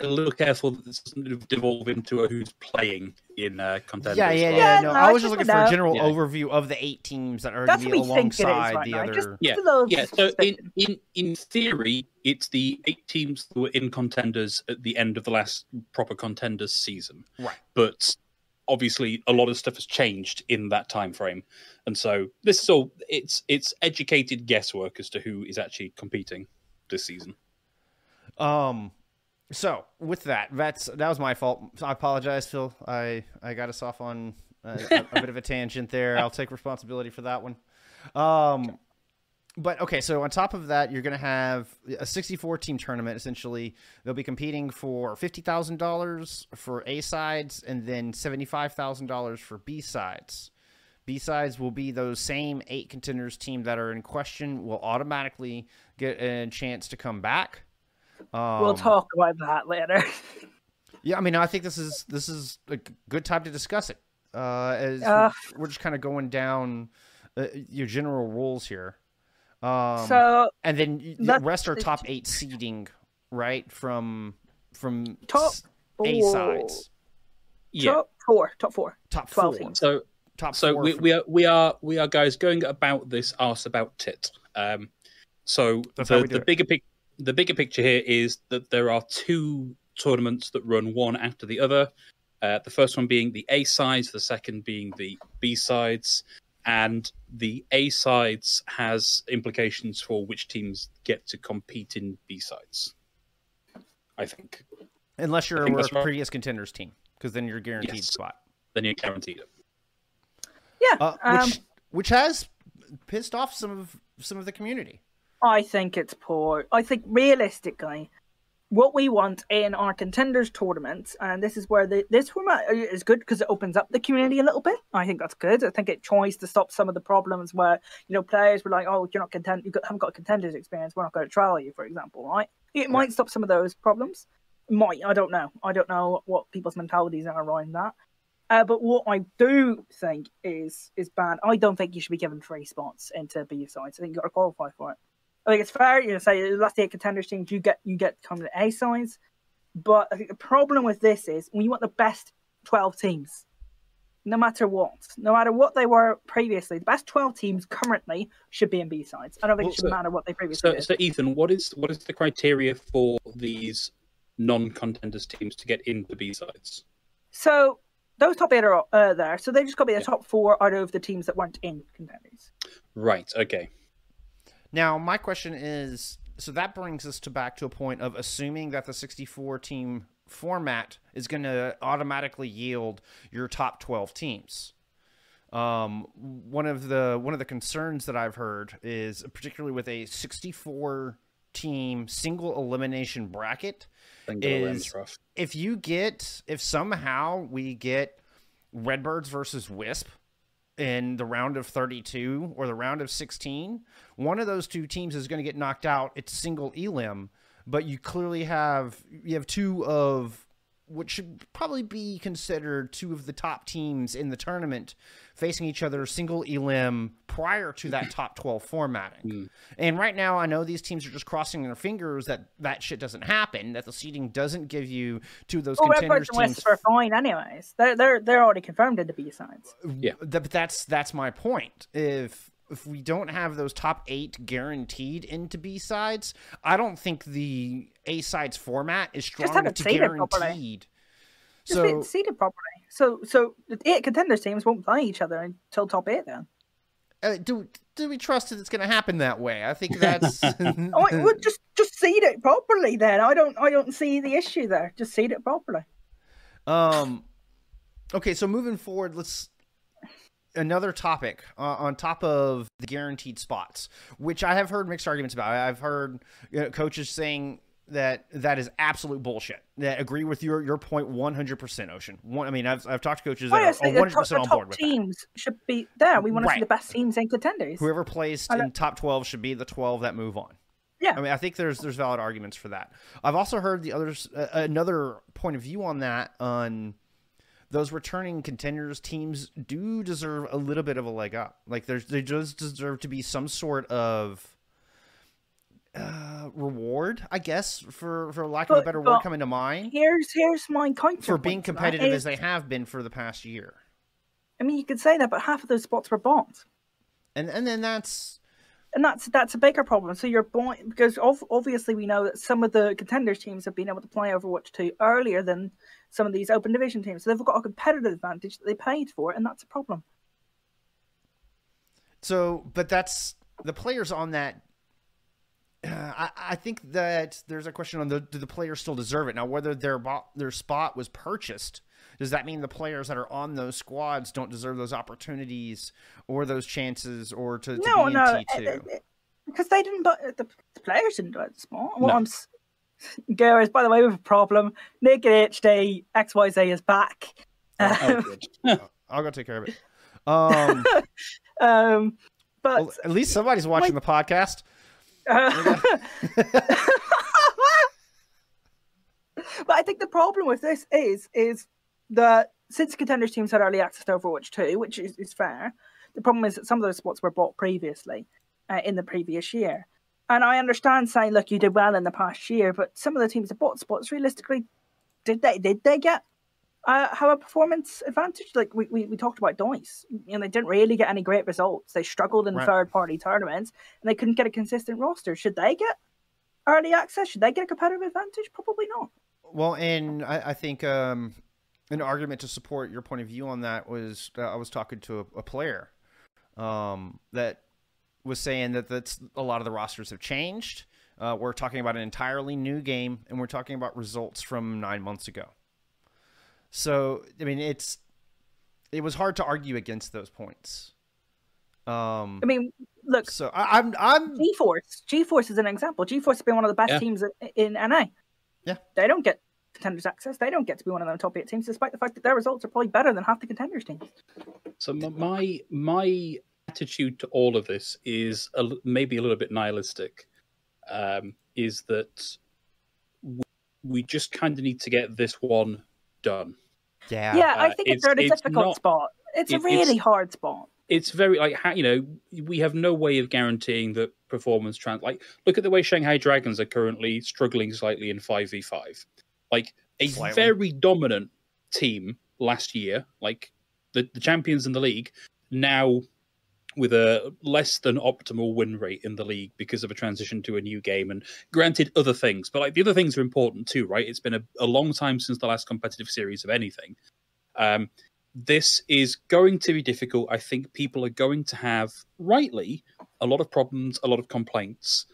A little careful that this doesn't devolve into a who's playing in uh, contenders. yeah, yeah, yeah. Yeah, No, no, I I was just just looking for a general Yeah. overview of the eight teams that are going to be we think it is alongside right the now. other. Just Yeah, Yeah, so in, in in theory, it's the eight teams that were in contenders at the end of the last proper contenders season. Right. But obviously, a lot of stuff has changed in that time frame, and so this is all it's it's educated guesswork as to who is actually competing this season. Um, so with that, that's that was my fault. I apologize, Phil. I I got us off on a, a, a bit of a tangent there. I'll take responsibility for that one. Um, but okay, so on top of that, you're going to have a 64 team tournament. Essentially, they'll be competing for fifty thousand dollars for A sides, and then seventy five thousand dollars for B sides. B sides will be those same eight contenders team that are in question will automatically get a chance to come back. Um, we'll talk about that later. Yeah, I mean, I think this is this is a good time to discuss it. Uh, as Uh, we're, we're just kind of going down uh, your general rules here. Um, so and then y- the rest are top eight seeding, right? From from Top s- A four. sides, Yeah. top four, top four. top 12 four, teams. So top so we, from- we are we are we are guys going about this arse about tit. Um, so That's the, the bigger pic- the bigger picture here is that there are two tournaments that run one after the other. Uh, the first one being the A sides, the second being the B sides, and the A sides has implications for which teams get to compete in B sides. I think unless you're think a that's right. previous contenders team, because then you're guaranteed Yes. spot. then you're guaranteed it. Yeah, Uh, um, which which has pissed off some of some of the community. I think it's poor. I think realistically, what we want in our contenders tournaments, and this is where the, this format is good because it opens up the community a little bit. I think that's good. I think it tries to stop some of the problems where you know players were like, "Oh, you're not content. You haven't got contenders experience. We're not going to trial you," for example, right? It might stop some of those problems. Might I don't know. I don't know what people's mentalities are around that. Uh, but what I do think is is bad. I don't think you should be given free spots into B sides. I think you got to qualify for it. I think it's fair. You know, say the last eight contenders teams, you get you get come to A sides. But I think the problem with this is when you want the best twelve teams, no matter what, no matter what they were previously, the best twelve teams currently should be in B sides. I don't think Well, it should so- matter what they previously So, did. so Ethan, what is what is the criteria for these non-contenders teams to get into B sides? So those top eight are uh, there. So they just got to be the top four out of the teams that weren't in contenders. Right. Okay. Now, my question is so that brings us to back to a point of assuming that the 64 team format is going to automatically yield your top 12 teams. Um, one of the one of the concerns that I've heard is particularly with a 64 team single elimination bracket Is- if you get if somehow we get Redbirds versus Wisp in the round of 32 or the round of 16, one of those two teams is going to get knocked out. It's single elim, but you clearly have you have two of what should probably be considered two of the top teams in the tournament facing each other single elim prior to that top 12 formatting. Hmm. And right now I know these teams are just crossing their fingers that that shit doesn't happen, that the seeding doesn't give you two of those Well, contenders Redbirds and teams West are fine, anyways. They're they're they're already confirmed in the B sides. Yeah. But that's that's my point. If if we don't have those top eight guaranteed into B sides, I don't think the A sides format is strong Just have enough it to seeded properly. guaranteed. Just So seeded properly. So so the eight contenders teams won't play each other until top eight then. uh, do do we trust that it's going to happen that way? I think that's Oh, wait, well, just just seed it properly then. I don't I don't see the issue there. Just seed it properly. um. Okay, so moving forward, let's another topic uh, on top of the guaranteed spots, which I have heard mixed arguments about. I've heard you know, coaches saying that that is absolute bullshit. That agree with your your point one hundred percent. Ocean. One, I mean, I've I've talked to coaches that Well, are the one hundred top, percent on board with that. teams should be there. We want to Right. see the best teams and contenders. Whoever placed in top twelve should be the twelve that move on. Yeah. I mean, I think there's there's valid arguments for that. I've also heard the others uh, another point of view on that on those returning contenders teams do deserve a little bit of a leg up. Like there's they just deserve to be some sort of uh, reward, I guess, for for lack of a better word coming to mind, Here's here's my counter for being point to that competitive as they have been for the past year. I mean, you could say that, but half of those spots were bought. And and then that's and that's that's a bigger problem. So you're born because ov- obviously we know that some of the contenders teams have been able to play Overwatch 2 earlier than some of these open division teams. So they've got a competitive advantage that they paid for, and that's a problem. So, but that's the players on that. Uh, I, I think that there's a question on the do the players still deserve it now? Whether their their spot was purchased, does that mean the players that are on those squads don't deserve those opportunities or those chances or to, to no, be in no, T two? because they didn't. But the, the players didn't buy the spot. Well, No. I'm. Gareth, by the way, we have a problem. Naked HD XYZ is back. Oh, good. I'll go take care of it. Um, Um, but well, at least somebody's watching the podcast. Uh, but I think the problem with this is is that since contenders teams had early access to Overwatch 2, which is, is fair, the problem is that some of those spots were bought previously uh, in the previous year. And I understand saying, look, you did well in the past year, but some of the teams that bought spots realistically, did they did they get uh, have a performance advantage? Like we, we, we talked about Dice, and they didn't really get any great results. They struggled in Right. third party tournaments, and they couldn't get a consistent roster. Should they get early access? Should they get a competitive advantage? Probably not. Well, and I, I think um, an argument to support your point of view on that was uh, I was talking to a, a player um, that was saying that that's a lot of the rosters have changed. Uh, we're talking about an entirely new game, and we're talking about results from nine months ago. So, I mean, it's it was hard to argue against those points. Um, I mean, look, so I, I'm I'm GeForce. GeForce is an example. GeForce has been one of the best Yeah. teams in, in NA. Yeah. They don't get contenders access. They don't get to be one of them top eight teams, despite the fact that their results are probably better than half the contenders teams. So my my attitude to all of this is a, l- maybe a little bit nihilistic. Um, is that we, we just kind of need to get this one done. yeah Yeah, I uh, think it's, it's- a really difficult not- spot. It's a it- it's- really hard spot. It's very like ha- you know we have no way of guaranteeing that performance trans. Like look at the way Shanghai Dragons are currently struggling slightly in five v five. Like a Slightly. very dominant team last year, like the, the champions in the league, now with a less than optimal win rate in the league because of a transition to a new game and granted other things but like the other things are important too right? It's been a, a long time since the last competitive series of anything. Um, this is going to be difficult. I think people are going to have rightly a lot of problems a lot of complaints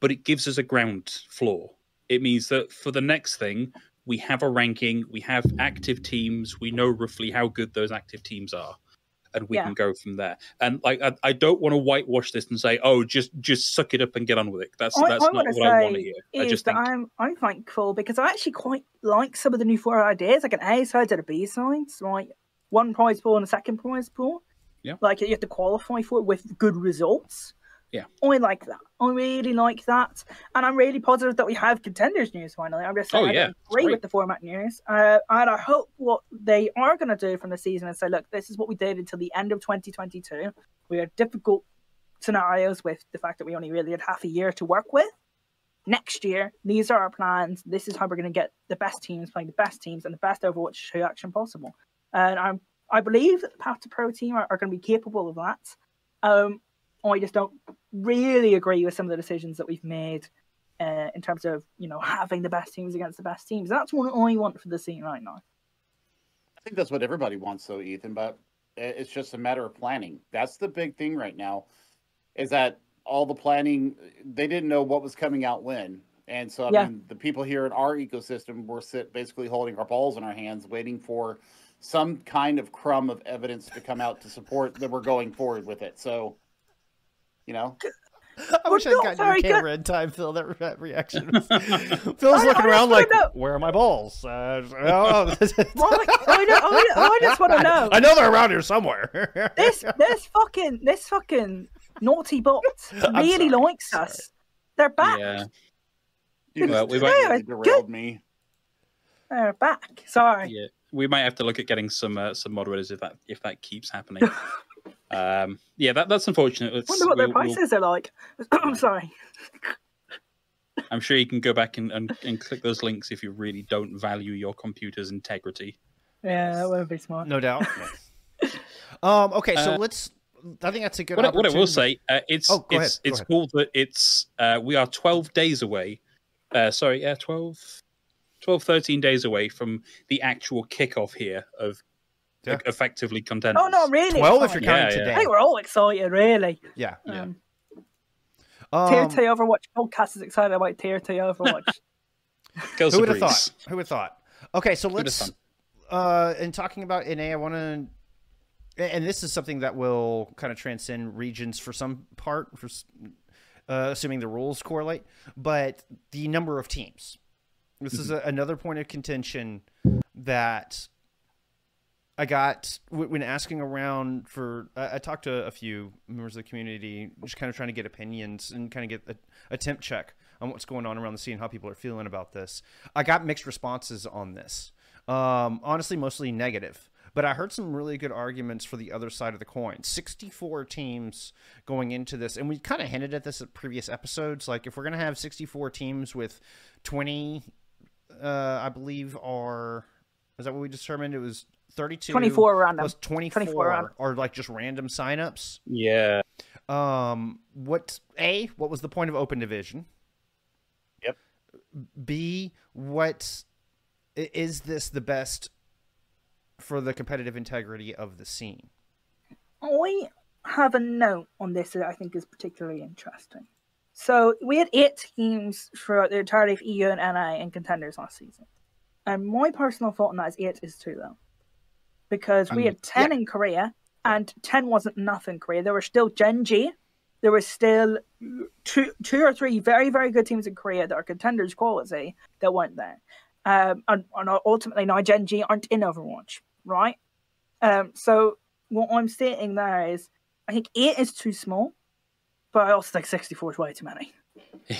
but it gives us a ground floor. It means that for the next thing we have a ranking we have active teams we know roughly how good those active teams are and we Yeah. can go from there. And like, I, I don't want to whitewash this and say, "Oh, just just suck it up and get on with it." That's I, that's I not what I want to hear. I just think I'm I'm thankful because I actually quite like some of the new four ideas, like an A side and a B side, like one prize pool and a second prize pool. Yeah. Like you have to qualify for it with good results. Yeah. I like that. I really like that, and I'm really positive that we have contenders news finally. I'm just saying Oh, I yeah. don't agree great. with the format news, uh, and I hope what they are going to do from the season is say, look, this is what we did until the end of 2022. We had difficult scenarios with the fact that we only really had half a year to work with next year, these are our plans. This is how we're going to get the best teams playing the best teams and the best Overwatch 2 action possible. And I'm, I believe that the Path to Pro team are, are going to be capable of that. Um, I just don't really agree with some of the decisions that we've made uh, in terms of you know having the best teams against the best teams. That's what I want for the scene right now. I think that's what everybody wants, though, Ethan. But it's just a matter of planning. That's the big thing right now, is that all the planning they didn't know what was coming out when, and so I Yeah. mean the people here in our ecosystem were sit basically holding our balls in our hands, waiting for some kind of crumb of evidence to come out to support that we're going forward with it. So, you know, I wish I'd gotten very your good. camera in time, Phil. That, that reaction. Was... Phil's I- looking I around like, know- "Where are my balls?" Uh, oh, Right, I, know, I, I just want to know. I know they're around here somewhere. This this fucking this fucking naughty bot really sorry, likes sorry. us. They're back. Yeah. you Well, we might- really Yeah, derailed me. They're back. Sorry. Yeah, we might have to look at getting some uh, some moderators if that if that keeps happening. Um, yeah, that that's unfortunate. It's, Wonder what their we'll- we'll- prices are like. I'm sorry. I'm sure you can go back and, and, and click those links if you really don't value your computer's integrity. Yeah, that would be smart. no doubt. um. Okay, so Uh, let's. I think that's a good. What, I- what I will say, uh, it's Oh, go it's ahead, go it's ahead. cool that it's uh, we are 12 days away. Uh, sorry, yeah, 12, 12, 13 days away from the actual kickoff here of Yeah. like, effectively contenders. Oh, no, really? twelve if you're excited. counting Yeah, yeah. today. I think we're all excited, really. Yeah. Yeah. Um, Um, Tier 2 Overwatch podcast is excited about Tier 2 Overwatch. Who would have thought? Who would have thought? Okay, so let's. Uh, in talking about NA, I want to, and this is something that will kind of transcend regions for some part, for uh, assuming the rules correlate. But the number of teams. This is a, another point of contention that I got when asking around for. I talked to a few members of the community, just kind of trying to get opinions and kind of get a, a temp check on what's going on around the scene, how people are feeling about this. I got mixed responses on this. Um, honestly, mostly negative. But I heard some really good arguments for the other side of the coin. 64 teams going into this, and we kind of hinted at this at previous episodes. Like, if we're going to have 64 teams with 20, uh, I believe, are. Is that what we determined? It was 32 24 random. plus 24, 24 random. are like just random signups. Yeah. Um, what a what was the point of open division? Yep. B what is this the best for the competitive integrity of the scene? I have a note on this that I think is particularly interesting. So we had eight teams throughout the entirety of EU and NA and contenders last season. And my personal thought on that is eight is too low. Because we Um, had 10 in Korea, and 10 wasn't enough in Korea. There were still Gen.G. There was still two, two or three very, very good teams in Korea that are contenders quality that weren't there. Um, and, and ultimately, now Gen.G aren't in Overwatch, right? Um, so what I'm stating there is, I think eight is too small, but I also think 64 is way too many.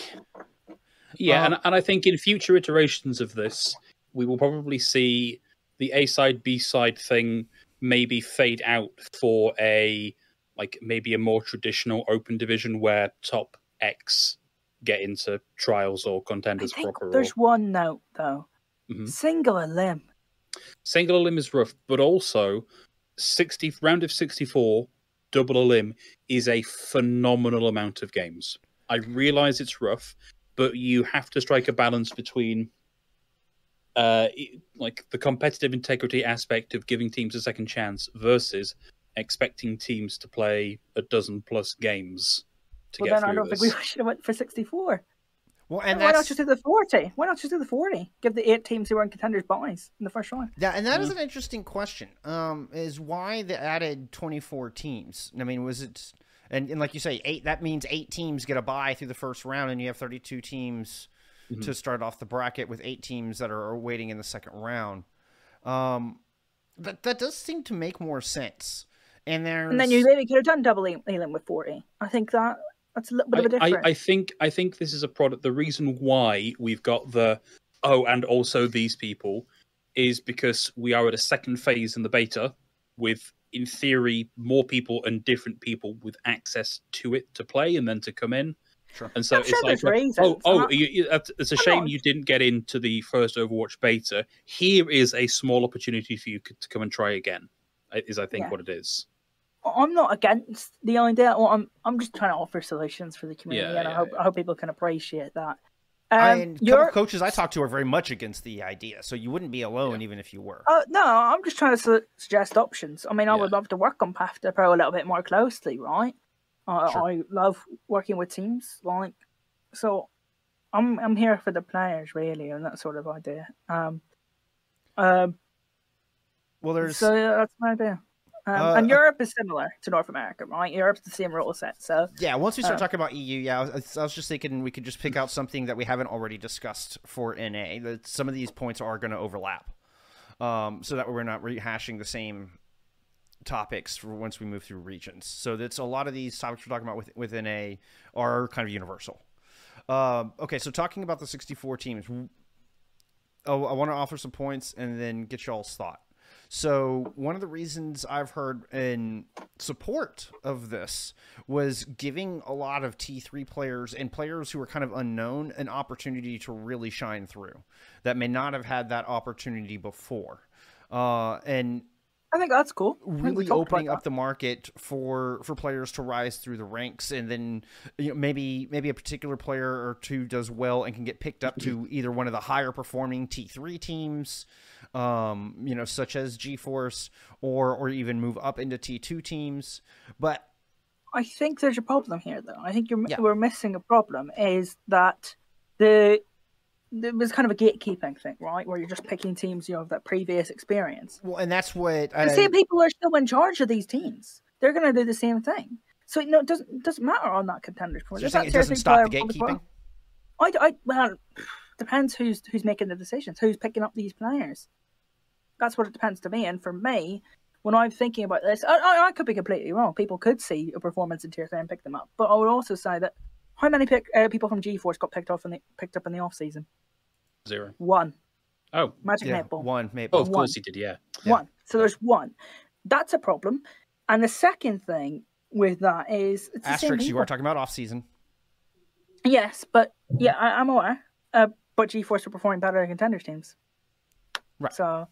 Yeah, Um, and, and I think in future iterations of this, we will probably see the A side, B side thing maybe fade out for a like maybe a more traditional open division where top X get into trials or I contenders think proper. There's one note though. Mhm. Single limb. single elim is rough, but also sixty round of sixty four, double elim is a phenomenal amount of games. I realize it's rough, but you have to strike a balance between uh like the competitive integrity aspect of giving teams a second chance versus expecting teams to play a dozen plus games to Well, get then I don't this. think we should have went for 64. Well, and Why not just do the 40? Why not just do the 40? Give the eight teams who are in contenders buys in the first round. yeah, and that is an interesting question. Um, is why they added 24 teams? I mean, was it and, and like you say, eight that means eight teams get a bye through the first round and you have 32 teams to start off the bracket with eight teams that are waiting in the second round. Um, that that does seem to make more sense. And there's And then you maybe could have done double E- elim with 40. I think that that's a little bit of a I, difference. I, I think I think this is a product. The reason why we've got the oh, and also these people is because we are at a second phase in the beta with, in theory, more people and different people with access to it to play and then to come in. Sure. And so I'm it's sure like, like, reasons. oh, oh, not- you, you, it's a I'm shame not- you didn't get into the first Overwatch beta. Here is a small opportunity for you to come and try again. Is I think Yeah. what it is. I'm not against the idea. Well, I'm I'm just trying to offer solutions for the community, Yeah, and I hope yeah. I hope people can appreciate that. I, Um, and a couple you're of coaches I talk to are very much against the idea, so you wouldn't be alone even if you were. Uh, no, I'm just trying to su- suggest options. I mean, I would love to work on Path to Pro a little bit more closely, right? I Sure. I love working with teams, like so. I'm I'm here for the players really, and that sort of idea. Um, um, Well, there's So yeah, that's my idea. Um, Uh, and Europe is similar to North America, right? Europe's the same rule set. So Yeah, once we start Uh, talking about EU, yeah, I was, I was just thinking we could just pick out something that we haven't already discussed for NA. That some of these points are going to overlap, um, so that we're not rehashing the same topics for once we move through regions. So that's a lot of these topics we're talking about within a are kind of universal. Um, okay, so talking about the 64 teams, oh, I want to offer some points and then get y'all's thought. So one of the reasons I've heard in support of this was giving a lot of T3 players and players who are kind of unknown an opportunity to really shine through that may not have had that opportunity before. Uh, and I think that's cool. I think we really opening up the market for for players to rise through the ranks and then you know, maybe maybe a particular player or two does well and can get picked up to either one of the higher performing T3 teams um you know such as G Force, or or even move up into T2 teams but I think there's a problem here, though. I think you're Yeah. we're missing a problem. Is that the there was kind of a gatekeeping thing, right? Where you're just picking teams you know of that previous experience. well and that's what The I, same people are still in charge of these teams. They're going to do the same thing. So no, it doesn't it doesn't matter on that contenders. so If you're that it doesn't stop the gatekeeping I, I well, depends who's who's making the decisions, who's picking up these players. That's what it depends to me. And for me, when I'm thinking about this, I, I, I could be completely wrong. People could see a performance in tier three and pick them up. But I would also say that how many pick, uh, people from GeForce got picked off in the picked up in the off season? Zero. One. Oh, Magic yeah Netball. one maybe oh, of One. course he did. Yeah. Yeah. One. So there's one. That's a problem. And the second thing with that is it's the same asterisks you are talking about off season Yes, but yeah, I, I'm aware. Uh, but GeForce are performing better than contenders teams. Right. So,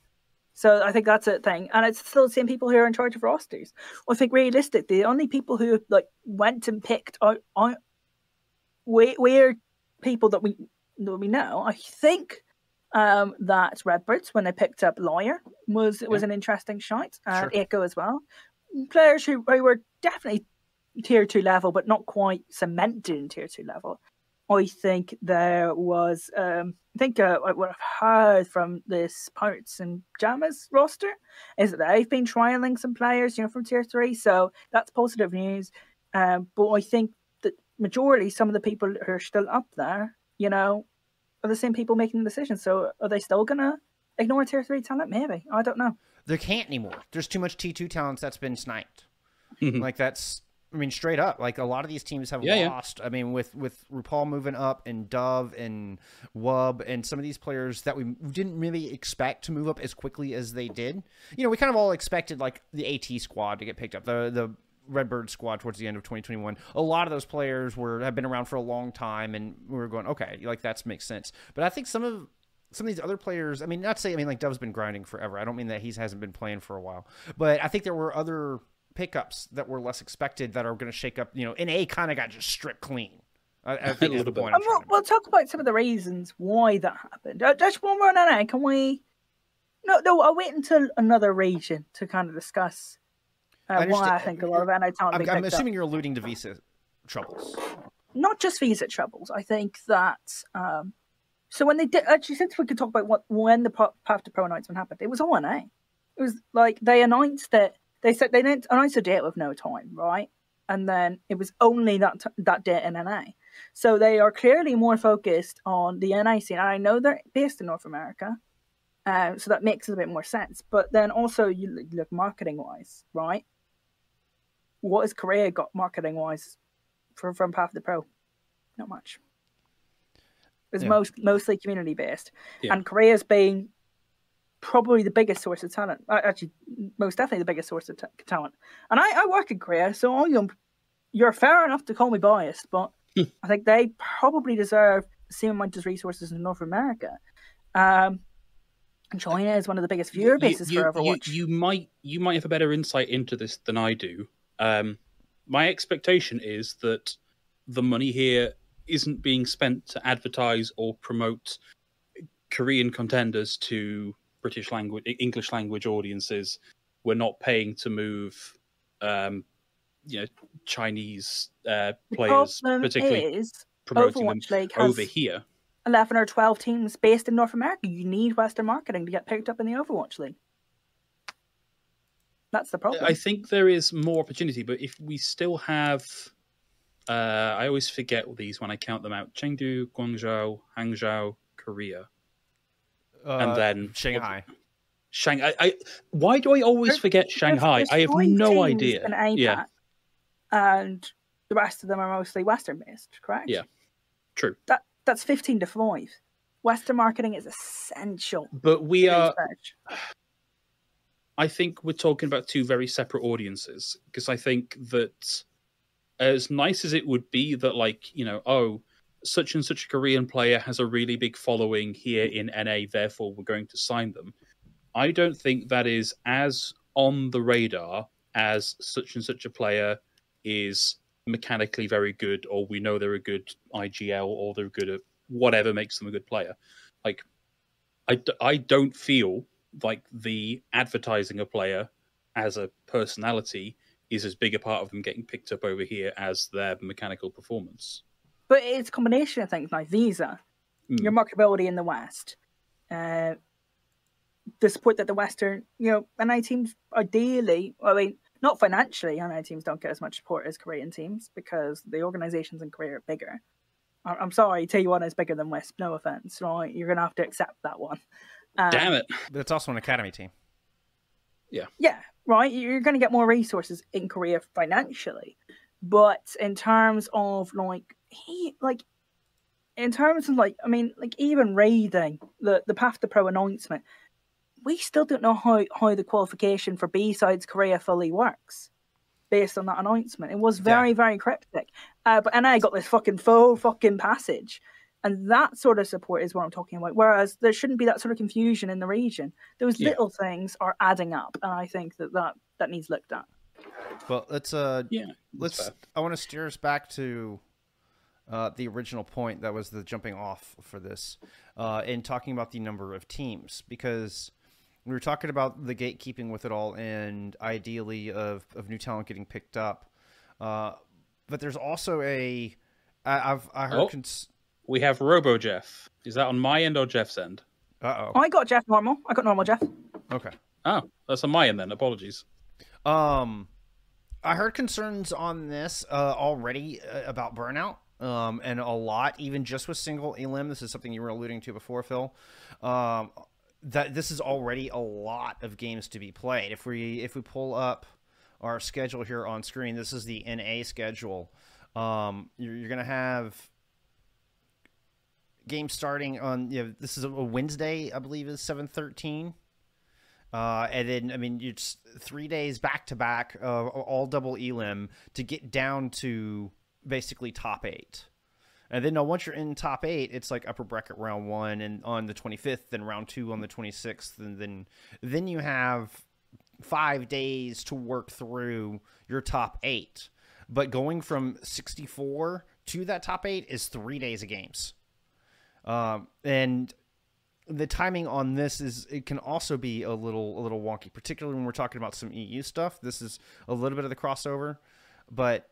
so I think that's a thing, and it's still the same people who are in charge of rosters. I think realistically, the only people who like went and picked out, out we we're people that we that we know. I think um that Redbirds when they picked up Lawyer was was an interesting shot, and Sure. Echo as well. Players who, who were definitely tier two level, but not quite cemented in tier two level. I think there was, um, I think uh, what I've heard from this Pirates and Jammers roster is that they've been trialing some players, you know, from tier three. So that's positive news. Um, but I think majority, some of the people who are still up there, you know, are the same people making the decisions. So are they still gonna ignore tier three talent? Maybe I don't know. there can't anymore there's too much T2 talents that's been sniped Mhm. like that's I mean, straight up, like a lot of these teams have Yeah, yeah. lost. I mean, with with RuPaul moving up and Dove and Wub and some of these players that we didn't really expect to move up as quickly as they did. You know, we kind of all expected like the AT squad to get picked up, the the Redbird squad towards the end of 2021. A lot of those players were have been around for a long time, and we were going, okay, like that makes sense. But I think some of some of these other players, I mean, not to say, I mean, like Dove's been grinding forever. I don't mean that he hasn't been playing for a while, but I think there were other pickups that were less expected that are going to shake up. You know, NA kind of got just stripped clean. I, I think is little the bit. point. I'm we'll, we'll talk about some of the reasons why that happened. Uh, just one more minute. Can we? No, no. I'll wait until another region to kind of discuss I uh, why I think a lot of NA talent I'm, being I'm picked assuming you're alluding to visa troubles. Not just visa troubles. I think that. Um, so when they did, actually, since we could talk about what when the Path to Pro announcement happened, it was on NA. It was like they announced that they said they didn't announce a date with no time, right? And then it was only that t- that date in NA. So they are clearly more focused on the NA scene. And I know they're based in North America, um, so that makes a bit more sense. But then also you look marketing wise, right? What has Korea got marketing wise from from Path to Pro? Not much. It's Yeah. most mostly community based, Yeah. and Korea's being probably the biggest source of talent. Uh, Actually, most definitely the biggest source of ta talent. And I, I work in Korea, so am, you're fair enough to call me biased, but I think they probably deserve the same amount of resources in North America. Um, China is one of the biggest viewer bases you, for Overwatch. You, you might you might have a better insight into this than I do. Um, my expectation is that the money here isn't being spent to advertise or promote Korean contenders to British language, English language audiences. We're not paying to move, um, you know, Chinese uh, players, particularly is promoting them Overwatch League has over here. 11 or 12 teams based in North America. You need Western marketing to get picked up in the Overwatch League. That's the problem. I think there is more opportunity, but if we still have, uh, I always forget these when I count them out: Chengdu, Guangzhou, Hangzhou, Korea, Uh, and then Shanghai. Shanghai. I, why do I always There's- forget Shanghai? There's I have no idea. in APAC, Yeah, and the rest of them are mostly Western based, correct? Yeah. true. That that's fifteen to five. Western marketing is essential. But we are. research. I think we're talking about two very separate audiences because I think that as nice as it would be that like you know oh such and such a Korean player has a really big following here in NA therefore we're going to sign them. I don't think that is as on the radar as such and such a player is mechanically very good or we know they're a good IGL or they're good at whatever makes them a good player. Like I, I don't feel like the advertising a player as a personality is as big a part of them getting picked up over here as their mechanical performance. But it's a combination of things like Visa, Mm. your marketability in the West, uh, the support that the Western, you know, NA teams ideally, I mean, not financially, NA teams don't get as much support as Korean teams because the organizations in Korea are bigger. I'm sorry, T1 is bigger than Wisp, no offense, right? You're going to have to accept that one. Um, Damn it! But it's also an academy team. yeah, Yeah. right. You're going to get more resources in Korea financially, but in terms of like he like in terms of like I mean like even reading the the Path to Pro announcement, we still don't know how how the qualification for B sides Korea fully works. Based on that announcement, it was very very cryptic. Uh, but and I got this fucking full fucking passage. And that sort of support is what I'm talking about. Whereas there shouldn't be that sort of confusion in the region. Those Yeah. little things are adding up, and I think that that, that needs looked at. Well, let's uh, Yeah, let's. fair. I want to steer us back to uh, the original point that was the jumping off for this, uh, in talking about the number of teams because we were talking about the gatekeeping with it all and ideally of of new talent getting picked up, uh, but there's also a I, I've I heard. Oh. Cons- We have Robo Jeff. Is that on my end or Jeff's end? uh I got Jeff normal. I got normal Jeff. oh. Okay. Oh, that's on my end then. Apologies. Um, I heard concerns on this uh, already uh, about burnout. Um, and a lot, even just with single elim. This is something you were alluding to before, Phil. Um, that this is already a lot of games to be played. If we if we pull up our schedule here on screen, this is the NA schedule. Um, you're, you're gonna have games starting on. You know, this is a Wednesday, I believe, is seven thirteen. Uh, and then, I mean, it's three days back to back, uh, all double elim to get down to basically top eight. And then, now once you're in top eight, it's like upper bracket round one, and on the 25th, then round two on the 26th, and then then you have five days to work through your top eight. But going from 64 to that top eight is three days of games. Um, and the timing on this is it can also be a little a little wonky, particularly when we're talking about some EU stuff. This is a little bit of the crossover, but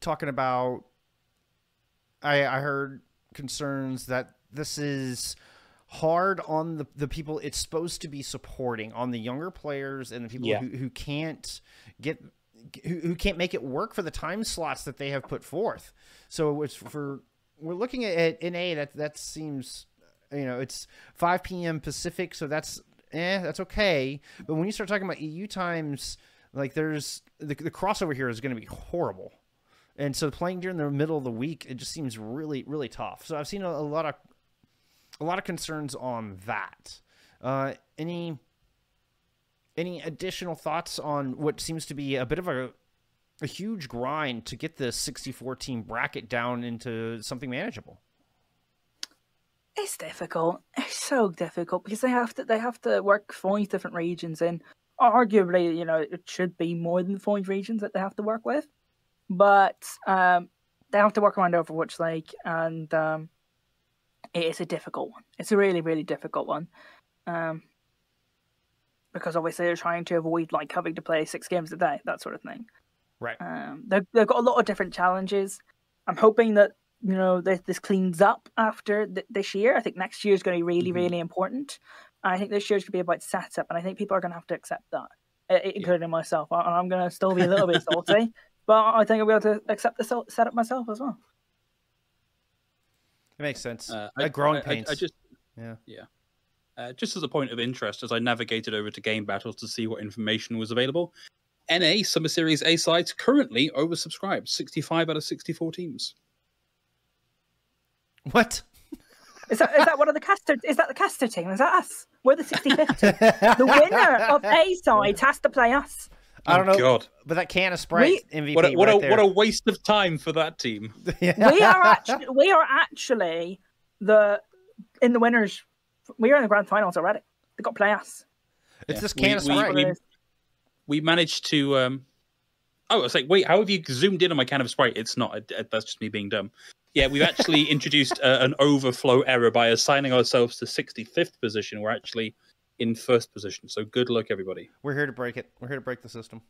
talking about I I heard concerns that this is hard on the, the people it's supposed to be supporting on the younger players and the people Yeah. who, who can't get who, who can't make it work for the time slots that they have put forth so it's for we're looking at, at NA that that seems you know it's 5 p.m pacific so that's eh that's okay. But when you start talking about eu times like there's the, the crossover here is going to be horrible. And so playing during the middle of the week it just seems really really tough. So i've seen a, a lot of a lot of concerns on that. Uh any any additional thoughts on what seems to be a bit of a a huge grind to get the 64 team bracket down into something manageable It's difficult. It's so difficult because they have to they have to work five different regions and Arguably, you know, it should be more than five regions that they have to work with, but um, they have to work around Overwatch League, and um, it is a difficult one. It's a really, really difficult one, um, because obviously they're trying to avoid like having to play six games a day, that sort of thing. Right Um, they've, they've got a lot of different challenges. I'm hoping that you know this, this cleans up after th- this year. I think next year is going to be really, Mhm. really important. I think this year is going to be about setup, and I think people are going to have to accept that. i- including myself. And I'm going to still be a little bit salty, but I think I'll be able to accept the sel- setup myself as well. It makes sense. Uh, like growing I, pains. I, just Yeah. yeah. Uh, just as a point of interest, as I navigated over to Game Battles to see what information was available, NA Summer Series A sides currently oversubscribed, 65 out of 64 teams. what? Is that is that one of the caster? Is that the caster team? Is that us? We're the 65th. team. the winner of A side has to play us. I don't Oh, know, God, but that can of Sprite MVP what a, what, right a, there. what a waste of time for that team. We are actually we are actually the in the winners. We are in the grand finals already. They've got to play us. It's Yeah. this We- can of we- Sprite. we- We managed to. Um... Oh, I was like, wait, how have you zoomed in on my can of Sprite? It's not. uh, That's just me being dumb. Yeah, we've actually introduced uh, an overflow error by assigning ourselves to 65th position. We're actually in first position. So good luck, everybody. We're here to break it. We're here to break the system.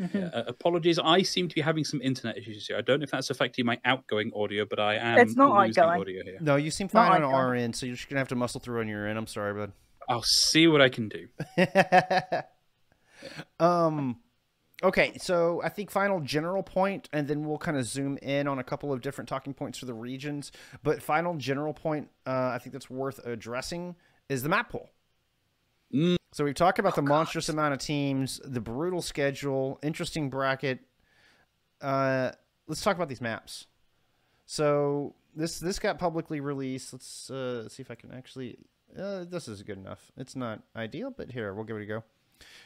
Uh, apologies, I seem to be having some internet issues here. I don't know if that's affecting my outgoing audio, but I am It's not losing outgoing. audio here. No, you seem No, fine I on don't. our end, so you're just gonna have to muscle through on your end. I'm sorry, bud. I'll see what I can do. um okay so i think final general point and then we'll kind of zoom in on a couple of different talking points for the regions. But final general point uh, i think that's worth addressing is the map pool. Mm. so we've talked about the monstrous amount of teams the brutal schedule interesting bracket. Uh, let's talk about these maps. So this this got publicly released. Let's uh, see if i can actually uh, this is good enough. It's not ideal but here we'll give it a go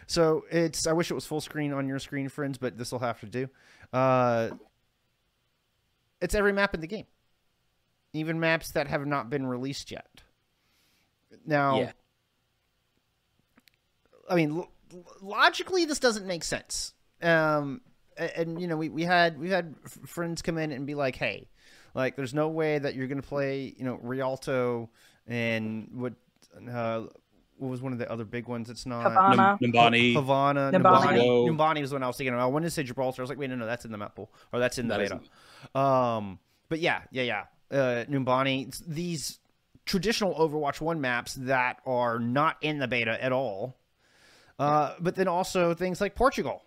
so it's I wish it was full screen on your screen, friends, but this will have to do. Uh, it's every map in the game, even maps that have not been released yet. Now, Yeah. I mean, lo- logically, this doesn't make sense. Um, a- and, you know, we, we had we had friends come in and be like, "Hey, like, there's no way that you're gonna play, you know, Rialto and what." Uh, what was one of the other big ones? It's not Havana. Num- Numbani. Havana, Numbani. Numbani. Numbani was the one I was thinking. Of. I wanted to say Gibraltar. I was like, wait, no, no, that's in the map pool, or that's in the That beta. isn't. Um, but yeah, yeah, yeah. Uh, Numbani. it's These traditional Overwatch One maps that are not in the beta at all. Uh, but then also things like Portugal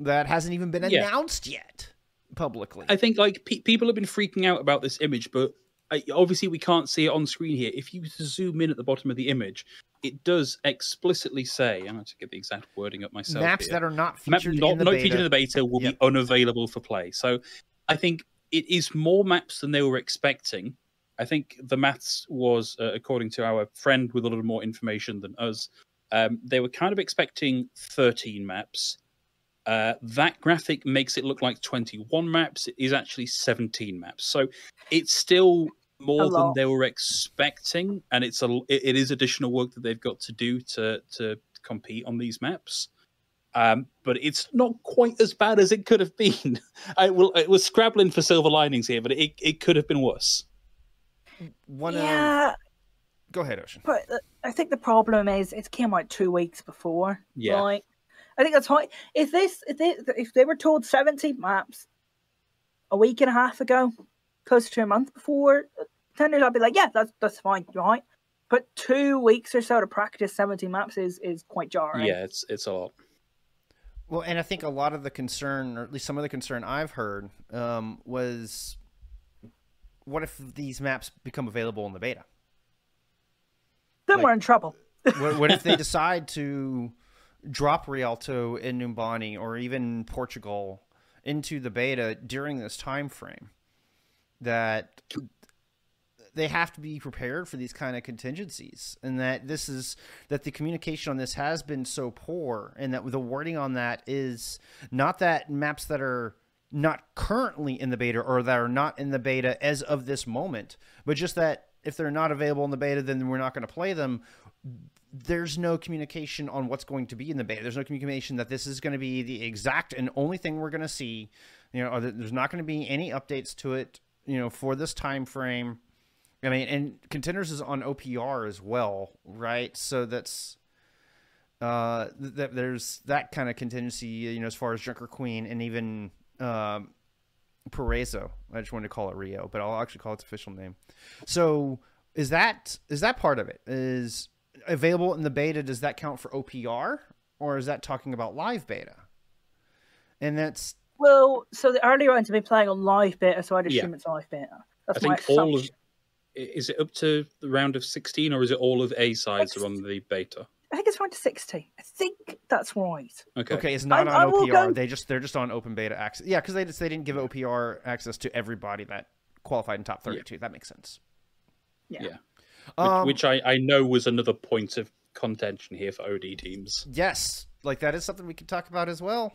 that hasn't even been Yeah. announced yet publicly. I think like pe- people have been freaking out about this image, but I, obviously we can't see it on screen here. If you zoom in at the bottom of the image, it does explicitly say, and I have to get the exact wording up myself. Maps here. that are not Map featured not, in the not beta. featured in the beta will Yep. be unavailable for play. So I think it is more maps than they were expecting. I think the maths was, uh, according to our friend with a little more information than us, um, they were kind of expecting 13 maps. Uh, that graphic makes it look like 21 maps. It is actually 17 maps. So it's still more than they were expecting, and it's a it, it is additional work that they've got to do to to compete on these maps. Um, but it's not quite as bad as it could have been. I will. It was scrabbling for silver linings here, but it it could have been worse. One of yeah, go ahead, Ocean. but uh, I think the problem is it came out two weeks before. Yeah. Like, I think that's why. If this, if they, if they were told seventy maps a week and a half ago, close to a month before, then I'd be like, yeah, that's that's fine, right? But two weeks or so to practice seventy maps is is quite jarring. Yeah, it's it's a lot. Well, and I think a lot of the concern, or at least some of the concern I've heard, um, was what if these maps become available in the beta? Then like- we're in trouble. What, what if they decide to drop Rialto in Numbani or even Portugal into the beta during this time frame? That they have to be prepared for these kind of contingencies, and that this is that the communication on this has been so poor, and that the wording on that is not that maps that are not currently in the beta or that are not in the beta as of this moment, but just that if they're not available in the beta, then we're not going to play them there's no communication on what's going to be in the beta. There's no communication that this is going to be the exact and only thing we're going to see. You know, there's not going to be any updates to it. You know, for this time frame. I mean, and contenders is on OPR as well, right? So that's uh th- that there's that kind of contingency. You know, as far as Junker Queen and even um, Paraiso. I just wanted to call it Rio, but I'll actually call its official name. So is that is that part of it? Is available in the beta? Does that count for OPR? or is that talking about live beta? And that's Well, so the early rounds have been playing on live beta, so I'd Yeah. assume it's live beta. I That's my think all of is it up to the round of 16 or is it all of A sides are on the beta? I think it's round to 60. I think that's right. Okay. okay. It's not I- I on will OPR. go- They just they're just on open beta access. Yeah, because they just, they didn't give OPR access to everybody that qualified in top thirty-two. That makes sense. Yeah. Yeah. Which, Um, which I, I know was another point of contention here for OD teams. yes, like that is something we could talk about as well.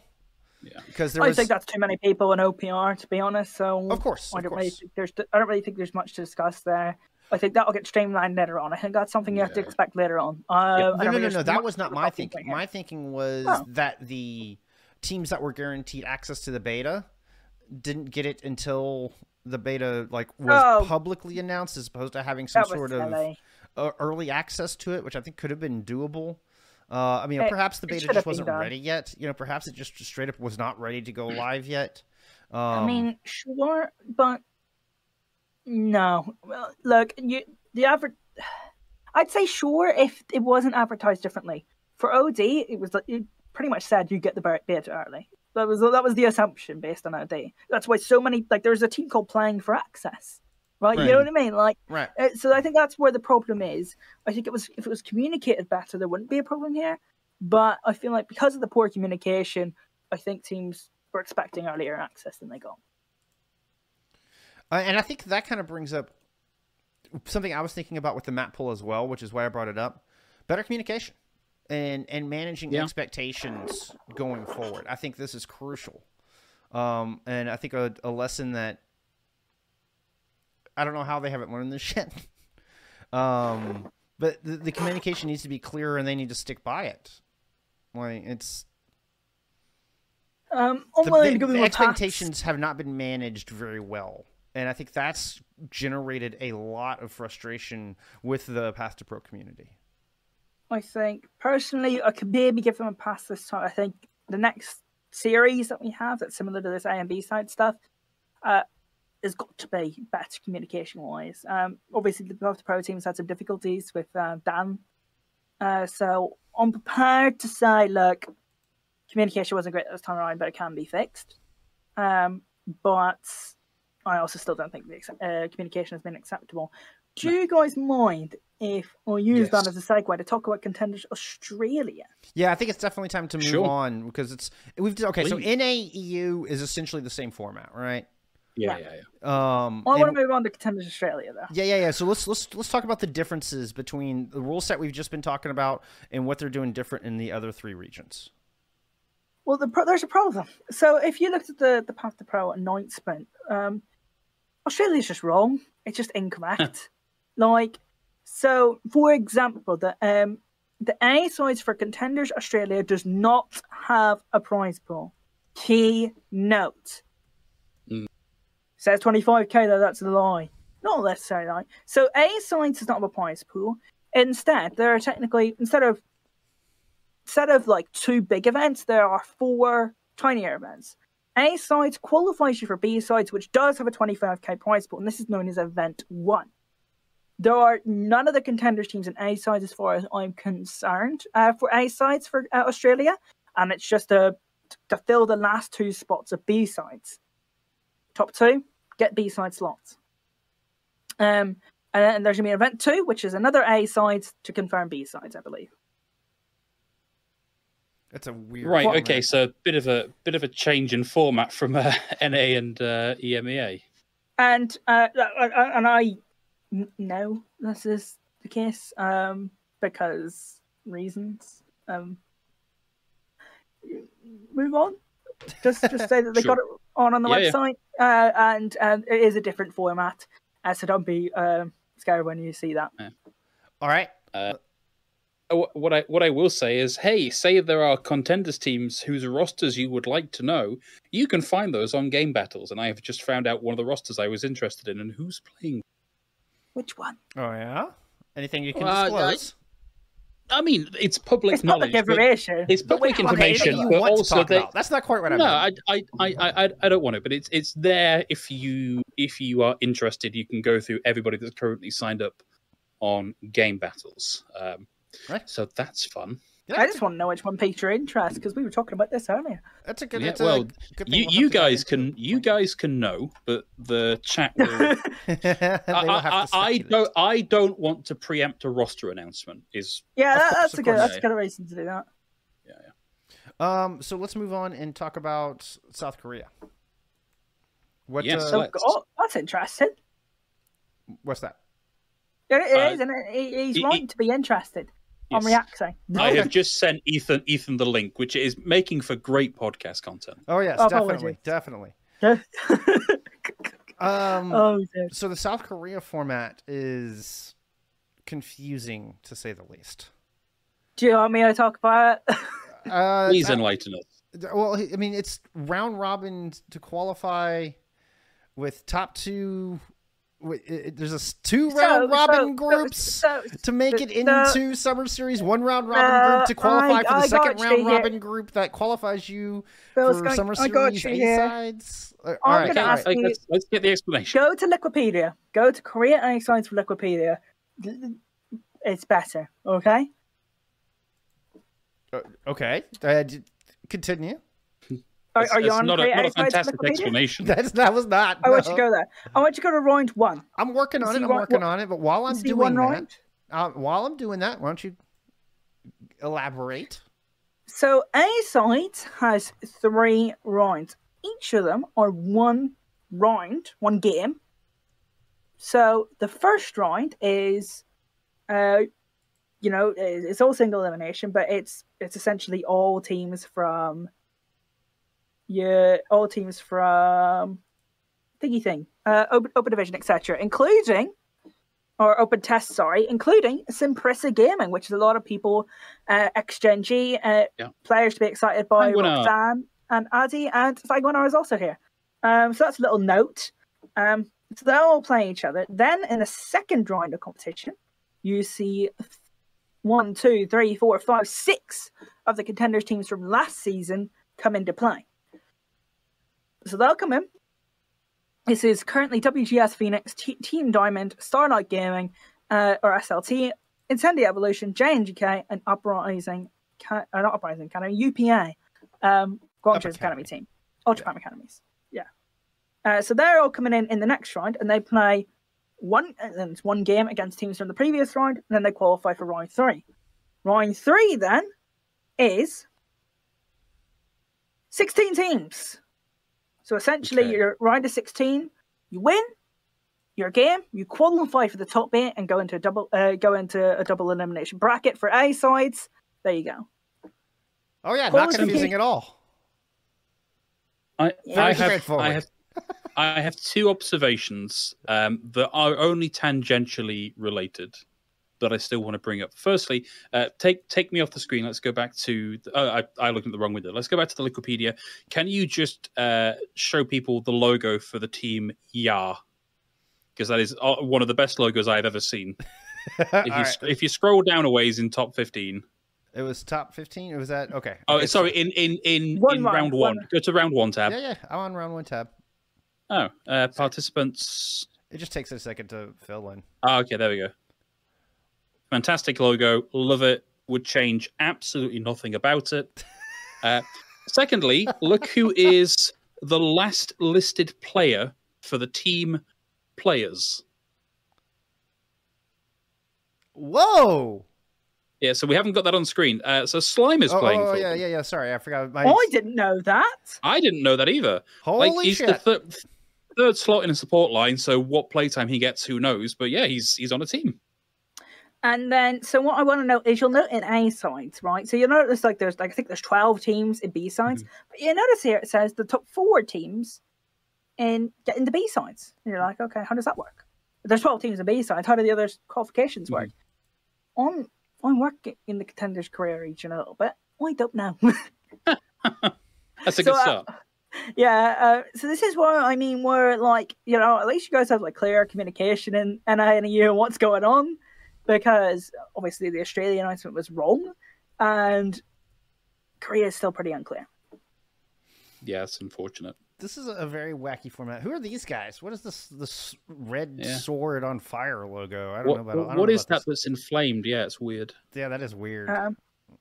Yeah. because there I was think that's too many people in OPR, to be honest. So of course, I of don't really course. think there's I don't really think there's much to discuss there. I think that'll get streamlined later on. I think that's something you have to expect later on. Uh, Yeah. I No, don't no, no, no. That was not my thinking. here. My thinking was Oh. that the teams that were guaranteed access to the beta didn't get it until the beta like was Oh. publicly announced, as opposed to having some That was sort of silly. uh, early access to it, which I think could have been doable. Uh, I mean, It- perhaps the beta just wasn't ready yet. You know, perhaps it just straight up was not ready to go live yet. Um, I mean, sure, but no. Well, look, you the average. I'd say sure if it wasn't advertised differently. For OD, it was like it pretty much said you get the beta early. That was that was the assumption based on OD. That's why so many like there's a team called Playing for Access, right? You know what I mean? Like, right. uh, so I think that's where the problem is. I think it was if it was communicated better, there wouldn't be a problem here. But I feel like because of the poor communication, I think teams were expecting earlier access than they got. Uh, and I think that kind of brings up something I was thinking about with the map pool as well, which is why I brought it up. Better communication and and managing Yeah. expectations going forward. I think this is crucial. Um, and I think a, a lesson that I don't know how they haven't learned this shit. um, but the, the communication needs to be clearer, and they need to stick by it. Like it's Um, the, the- the expectations have not been managed very well and i think that's generated a lot of frustration with the path to pro community I think personally, I could maybe give them a pass this time. I think the next series that we have that's similar to this A and B side stuff, uh, has got to be better communication wise. Um, obviously the both the pro teams had some difficulties with uh, Dan, uh, so I'm prepared to say, look, communication wasn't great this time around, but it can be fixed. Um, but I also still don't think the accept- uh, communication has been acceptable. Do you guys mind if I use that as a segue to talk about contenders Australia? yeah i think it's definitely time to move Sure. on because it's we've okay so Please. naeu is essentially the same format right Yeah, Yeah. yeah, yeah. um I want to move on to contenders Australia though. yeah yeah yeah so let's let's let's talk about the differences between the rule set we've just been talking about and what they're doing different in the other three regions Well, the pro- there's a problem. So if you looked at the the Path to Pro announcement, um, Australia's just wrong. It's just incorrect. like, so for example, the um the A sides for contenders Australia does not have a prize pool. Key note. Says 25k though. That's a lie. Not necessarily a lie. So A sides does not have a prize pool. Instead, there are technically instead of instead of like two big events, there are four tinier events. A sides qualifies you for B sides, which does have a 25k prize pool, and this is known as Event 1. There are none of the contenders teams in A sides, as far as I'm concerned, uh, for A sides for uh, Australia, and it's just to, to fill the last two spots of B sides. Top two, get B side slots. Um, and then there's going to be an Event 2, which is another A sides to confirm B sides, I believe. that's a weird Right. format. Okay. So a bit of a bit of a change in format from uh, NA and uh, EMEA. and uh, uh, uh, and I n- know this is the case um, because reasons. Um, move on. Just just say that they Sure. got it on on the Yeah, yeah. website, Uh, and um, it is a different format. Uh, so don't be um, scared when you see that. all right Uh, what I what I will say is, hey, say there are contenders teams whose rosters you would like to know, you can find those on Game Battles, and I have just found out one of the rosters I was interested in and who's playing. Which one? oh yeah anything you can Well, disclose I mean, it's public It's knowledge. public information. It's public? Okay, information, anything but also they- That's not quite what I no, meant. I, I, I, I, I don't want it, but it's it's there if you if you are interested. You can go through everybody that's currently signed up on Game Battles. Um, Right. So that's fun. Yeah, I just want to know which one piqued your interest because we were talking about this earlier. That's a good. Yeah, that's a well, good thing You, we'll you guys can you guys can know, but the chat will. I, I, I don't. I don't want to preempt a roster announcement. Is Yeah, that, that's of a good. That's a good reason to do that. yeah, yeah. Um, so let's move on and talk about South Korea. What? Yes, uh, So, oh, that's interesting. what's that? Yeah, it Uh, is, and it, he- he's he- right to be interested. I'm reacting. I have just sent Ethan Ethan the link, which is making for great podcast content. Oh yes, Oh, definitely, apologies. definitely. oh, Um, dear. so the South Korea format is confusing to say the least. do you want me to talk about it? Uh, Please enlighten us. well, I mean, it's round robin to qualify with top two. Wi- it- it- There's a s- two So- round robin so- groups so- to make it the- into Summer Series. One round robin Uh, group to qualify I- for the I second round you here. robin group that qualifies you Bill's for going- Summer Series you A here. sides. Uh, I'm all right, gonna all ask right. you- let's, let's get the explanation. Go to Liquipedia. Go to Korea A Sides for Liquipedia. It's better, okay? Uh, okay, uh, continue. Are, It's- are you it's on not, a, not A a Science for fantastic Liquipedia? explanation. That's that was not. I want you to go there. I want you to go to round one. I'm working on it. I'm what- working what- on it. But while I'm doing one that, uh, while I'm doing that, why don't you elaborate? So A side has three rounds. Each of them are one round, one game. So the first round is, uh, you know, it's it's all single elimination, but it's it's essentially all teams from, yeah, all teams from, thingy thing, uh, open open division, etc., including, or open test, sorry, including Simpressa Gaming, which is a lot of people, uh, ex-Gen.G, uh, Yeah. players to be excited by. Roxanne and Addy, and Sanguinar is also here. Um, so that's a little note. Um, so they're all playing each other. Then in the second round of competition, you see one, two, three, four, five, six of the contenders teams from last season come into play. So they'll come in. This is currently WGS Phoenix, T- Team Diamond, Starlight Gaming, uh, or SLT, Incendia Evolution, JNGK, and Uprising, uh, not Uprising Academy, UPA, um, Guangzhou's Academy. Academy team, Ultra Prime Academies. Yeah. Uh, so they're all coming in in the next round, and they play one, and then it's one game against teams from the previous round, and then they qualify for round three. Round three then is 16 teams. So essentially, Okay. you're round of 16, you win your game, you qualify for the top eight, and go into a double uh, go into a double elimination bracket for A sides. There you go. Oh yeah, not Qualification- confusing at all. I, Very I have, straightforward. I have, I have two observations um, that are only tangentially related that I still want to bring up. Firstly, uh, take take me off the screen. Let's go back to. The, oh, I, I looked at the wrong window. Let's go back to the Liquipedia. Can you just uh, show people the logo for the team Ya? Because that is uh, one of the best logos I've ever seen. If you, All right. sc- if you scroll down a ways in top fifteen, It was top fifteen. It was that okay? oh, okay, sorry, in in in, One in round, round one- one. Go to round one tab. yeah, yeah. I'm on round one tab. Oh, uh, participants. It just takes a second to fill in. Ah, okay, there we go. Fantastic logo, love it. Would change absolutely nothing about it. Uh, secondly, look who is the last listed player for the team players. Whoa! Yeah, so we haven't got that on screen. Uh, so Slime is Oh, playing oh, for yeah, them. yeah, yeah. Sorry, I forgot. My... I didn't know that. I didn't know that either. Holy like he's shit! the third, third slot in a support line, so what playtime he gets, who knows? But yeah, he's he's on a team. And then, so what I want to know is you'll note in A sides, right? So you'll notice like there's like I think there's 12 teams in B sides, but you notice here it says the top four teams in getting the B sides. And you're like, okay, how does that work? There's 12 teams in B sides. How do the other qualifications work? On I'm working in the contenders Korea region a little bit. I don't know. That's a So, good uh, start. yeah, uh, so this is why I mean we're like, you know, at least you guys have like clear communication and and I and you what's going on. Because obviously the Australia announcement was wrong and Korea is still pretty unclear. yeah, it's unfortunate. This is a very wacky format. Who are these guys? What is this this red Yeah. sword on fire logo? I don't What, know about. I don't what know is about that that's inflamed? Yeah, it's weird. Yeah, that is weird. Um,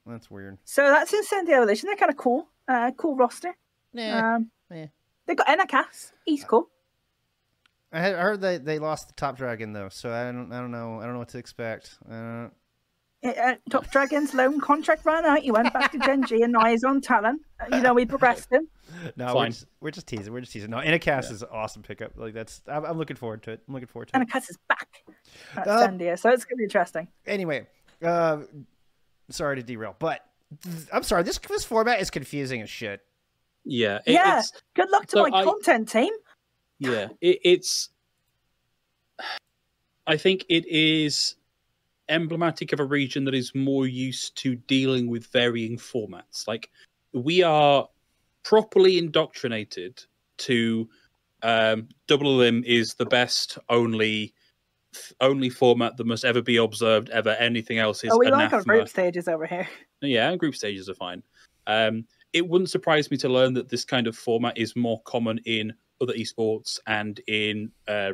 That's weird. So that's Incendio Evolution. They're kind of cool. Uh, cool roster. Yeah. Um, yeah. They got Enakas. He's cool. I heard they, they lost the top dragon though, so I don't I don't know I don't know what to expect. Uh, Uh, uh, Top Dragon's loan contract ran out. He went back to Gen.G and now he's on Talon. You know, we progressed him. no, we're just, we're just teasing. We're just teasing. No, Inacast is an awesome pickup. Like that's I'm, I'm looking forward to it. I'm looking forward to it. Enakas is back at Uh, Sandia, so it's going to be interesting. Anyway, uh, sorry to derail, but th- I'm sorry. This this format is confusing as shit. Yeah, it, Yeah. it's Good luck to so my I- content team. Yeah, it, it's. I think it is emblematic of a region that is more used to dealing with varying formats. Like we are properly indoctrinated to um, double elim is the best only only format that must ever be observed ever. Anything else is Oh, we like our group stages over here. Yeah, group stages are fine. Um, it wouldn't surprise me to learn that this kind of format is more common in other esports and in uh,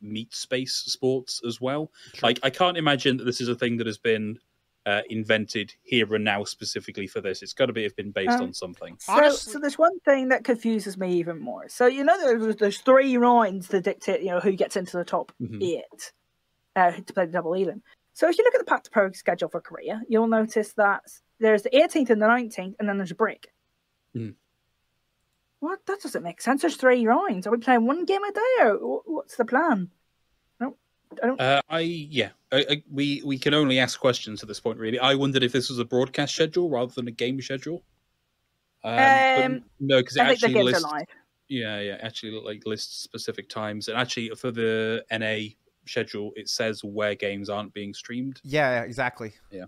meat space sports as well. Like, I can't imagine that this is a thing that has been uh, invented here and now specifically for this. It's got to be have been based Um, on something. So, Honestly- so there's one thing that confuses me even more. So you know, there's, there's three rounds that dictate, you know, who gets into the top Mhm. eight uh, to play the double elim. So if you look at the Path to Pro schedule for Korea, you'll notice that there's the 18th and the 19th, and then there's a break. Mhm. What? That doesn't make sense. There's three rounds. Are we playing one game a day, or what's the plan? No, I don't. Uh, I yeah, I, I, we we can only ask questions at this point. Really, I wondered if this was a broadcast schedule rather than a game schedule. Um, Um, no, because it I the actually games lists are live. Yeah, yeah. Actually, like lists specific times, and actually for the NA schedule, it says where games aren't being streamed. Yeah, exactly. Yeah.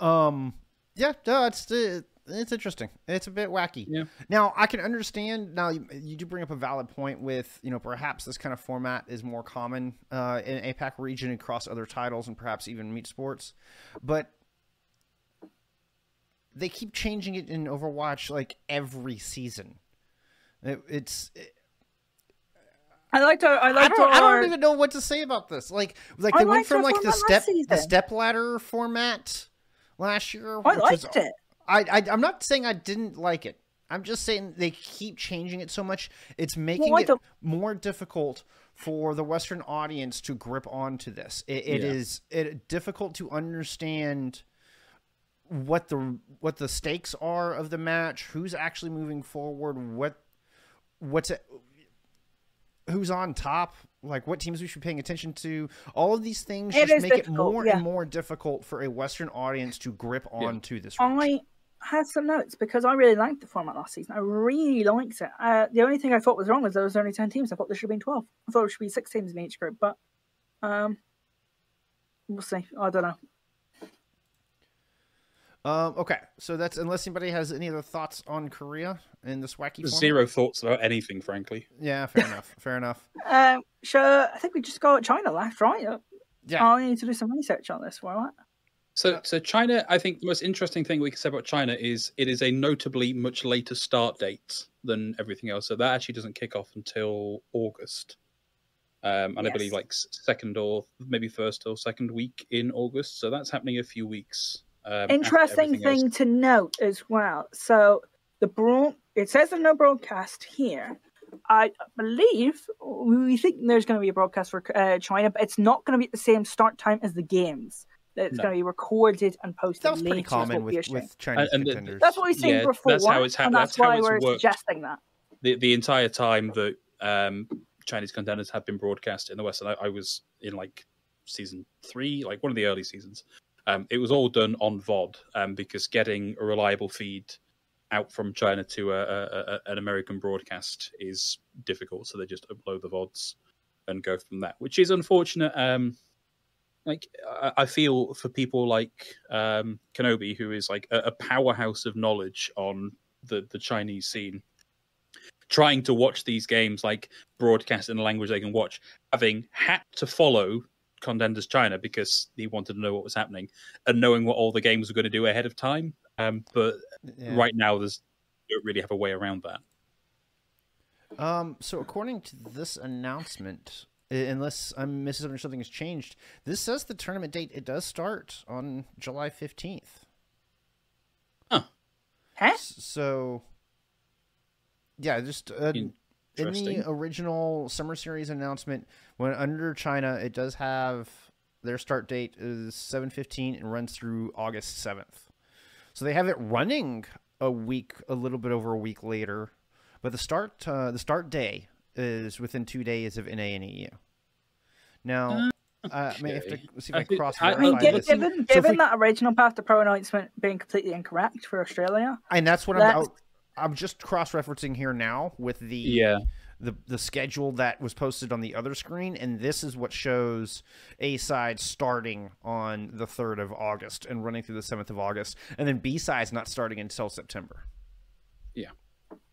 Um. Yeah. No, it's uh, it's interesting. It's a bit wacky. Yeah. Now I can understand. Now you, you do bring up a valid point with you know perhaps this kind of format is more common uh, in APAC region across other titles and perhaps even meat sports, but they keep changing it in Overwatch like every season. It, it's I like to. I I like don't, to. I don't even know what to say about this. Like, like I they went from like the step the step ladder format last year. I which was- liked it. I, I I'm not saying I didn't like it. I'm just saying they keep changing it so much. It's making I it don't- more difficult for the Western audience to grip onto this. It, it Yeah. is it difficult to understand what the what the stakes are of the match, who's actually moving forward, what what's it, who's on top, like what teams we should be paying attention to. All of these things It just is make it more yeah. and more difficult for a Western audience to grip Yeah. onto this. region. I had some notes because I really liked the format last season. I really liked it. Uh, the only thing I thought was wrong was there was only ten teams. I thought there should have been twelve. I thought there should be six teams in each group, but um, we'll see. I don't know. Um, okay, so that's unless anybody has any other thoughts on Korea in this wacky format? Zero thoughts about anything, frankly. Yeah, fair enough. Fair enough. Um, sure. I think we just go China left, right? Yeah. I need to do some research on this format. So, so China. I think the most interesting thing we can say about China is it is a notably much later start date than everything else. So that actually doesn't kick off until August, um, and I believe like second or maybe first or second week in August. So that's happening a few weeks. Um, Interesting everything else. thing to note as well. So the broad it says there's no broadcast here. I believe we think there's going to be a broadcast for uh, China, but it's not going to be at the same start time as the games. It's No. going to be recorded and posted That was pretty later. common with, with Chinese and the- contenders. That's what we've seen Yeah, before, that's how it's hap- and that's that's, how why it's we're worked. suggesting that. the the entire time that um, Chinese contenders have been broadcast in the West, and I, I was in like season three, like one of the early seasons. Um, it was all done on VOD um, because getting a reliable feed out from China to a, a, a, an American broadcast is difficult. So they just upload the VODs and go from that, which is unfortunate. Um, like I, feel for people like um, Kenobi, who is like a, a powerhouse of knowledge on the the Chinese scene trying to watch these games like broadcast in a language they can watch, having had to follow Contenders China because he wanted to know what was happening and knowing what all the games were going to do ahead of time. Um, but Yeah. right now, there's don't really have a way around that. Um, so according to this announcement, unless I'm misunderstanding something has changed. This says the tournament date. It does start on July fifteenth. Huh? Huh? So, yeah, just uh, in the original summer series announcement, when under China, it does have their start date is seven fifteen and runs through August seventh. So they have it running a week, a little bit over a week later, but the start uh, the start day is within two days of NA and EU. Now, uh, I may have to see if I I, think- cross I- I mean, gi- this. given, So given we- that original Path to Pro announcement being completely incorrect for Australia, and that's what That's- I'm. I'm just cross referencing here now with the Yeah. the the schedule that was posted on the other screen, and this is what shows A side starting on the third of August and running through the seventh of August, and then B side's not starting until September.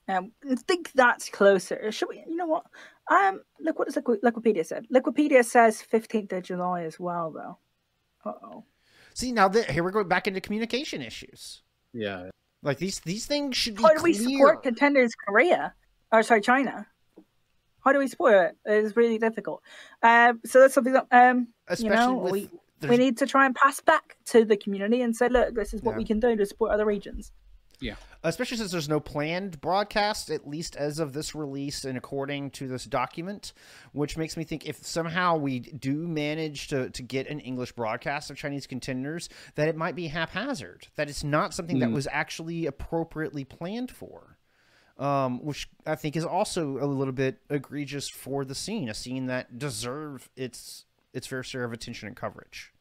Um, I think that's closer. Should we? You know what? Um, look what does Liqui- Liquipedia said. Liquipedia says fifteenth of July as well, though. Uh oh. See now that here we're going back into communication issues. Yeah. Like these these things should be How do we support contenders Korea? Or sorry, China. How do we support it? It's really difficult. Um, so that's something that um, especially know, with we- we need to try and pass back to the community and say, look, this is what Yeah. we can do to support other regions. Especially since there's no planned broadcast, at least as of this release and according to this document, which makes me think if somehow we do manage to, to get an English broadcast of Chinese contenders, that it might be haphazard, that it's not something that Hmm. was actually appropriately planned for. Um, which I think is also a little bit egregious for the scene, a scene that deserve its its fair share of attention and coverage.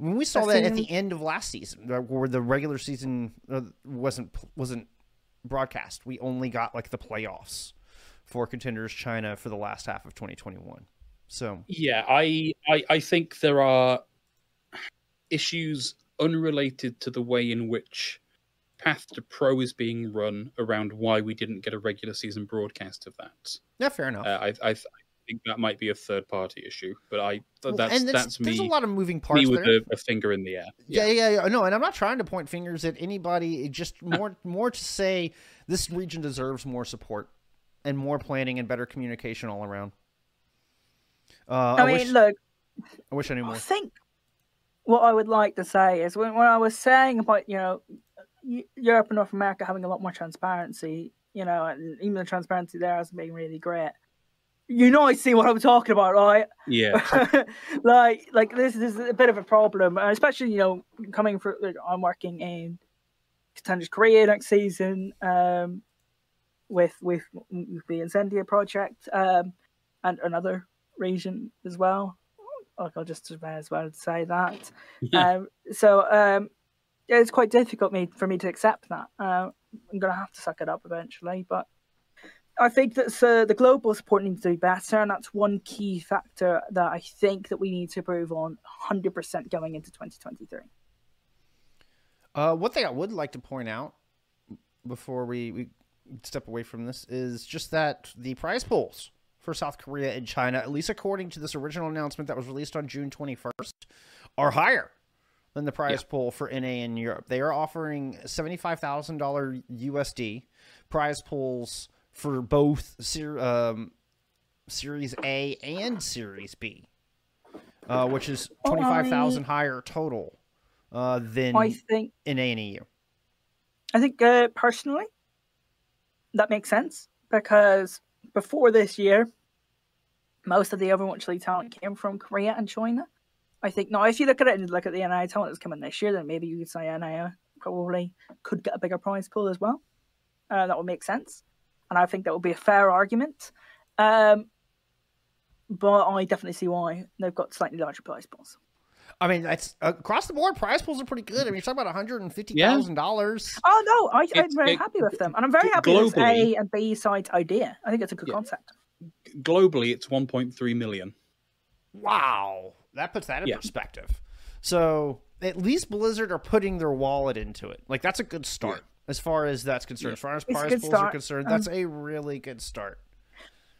When we saw I've that at the end of last season, where the regular season uh, wasn't wasn't broadcast, we only got like the playoffs for contenders China for the last half of 2021. So Yeah, I, I I think there are issues unrelated to the way in which Path to Pro is being run around why we didn't get a regular season broadcast of that. yeah, fair enough. Uh, I, I, I think that might be a third party issue, but I well, that's and there's, that's there's a lot of moving parts me with a, a finger in the air. Yeah, yeah, yeah. No, and I'm not trying to point fingers at anybody. it Just more, more to say, this region deserves more support and more planning and better communication all around. Uh, I, I mean, wish, look, I wish I knew more. I think what I would like to say is when, when I was saying about you know Europe and North America having a lot more transparency, you know, and even the transparency there hasn't been really great. You know, I see what I'm talking about, right? Yeah, like, like this, is a bit of a problem, and especially you know coming for Like, I'm working in Contenders Korea next season, um, with with, with the Incendia project, um, and another region as well. Like I'll just as well say that. Yeah. Um, so um, yeah, it's quite difficult me for me to accept that. Uh, I'm gonna have to suck it up eventually, but I think that uh, the global support needs to be better, and that's one key factor that I think that we need to improve on 100% going into 2023. Uh, one thing I would like to point out before we, we step away from this is just that the prize pools for South Korea and China, at least according to this original announcement that was released on June 21st, are higher than the prize pool for NA in Europe. They are offering $75,000 USD prize pools for both ser- um, Series A and Series B, uh, which is 25,000 higher total uh, than I think NA and EU. I think uh, personally that makes sense because before this year, most of the Overwatch League talent came from Korea and China. I think now, if you look at it and look at the NI talent that's coming this year, then maybe you could say NI probably could get a bigger prize pool as well. Uh, that would make sense, and I think that would be a fair argument. Um, but I definitely see why they've got slightly larger prize pools. I mean, that's across the board. Prize pools are pretty good. I mean, you're talking about one hundred and fifty thousand dollars. Oh no, I, I'm very it- happy with them, and I'm very happy with A and B side idea. I think it's a good Yeah. concept. globally it's 1.3 million. Wow, that puts that in Yeah. perspective. So at least Blizzard are putting their wallet into it. Like that's a good start as far as that's concerned. As far as It's prize good pools are start. concerned, Um, that's a really good start.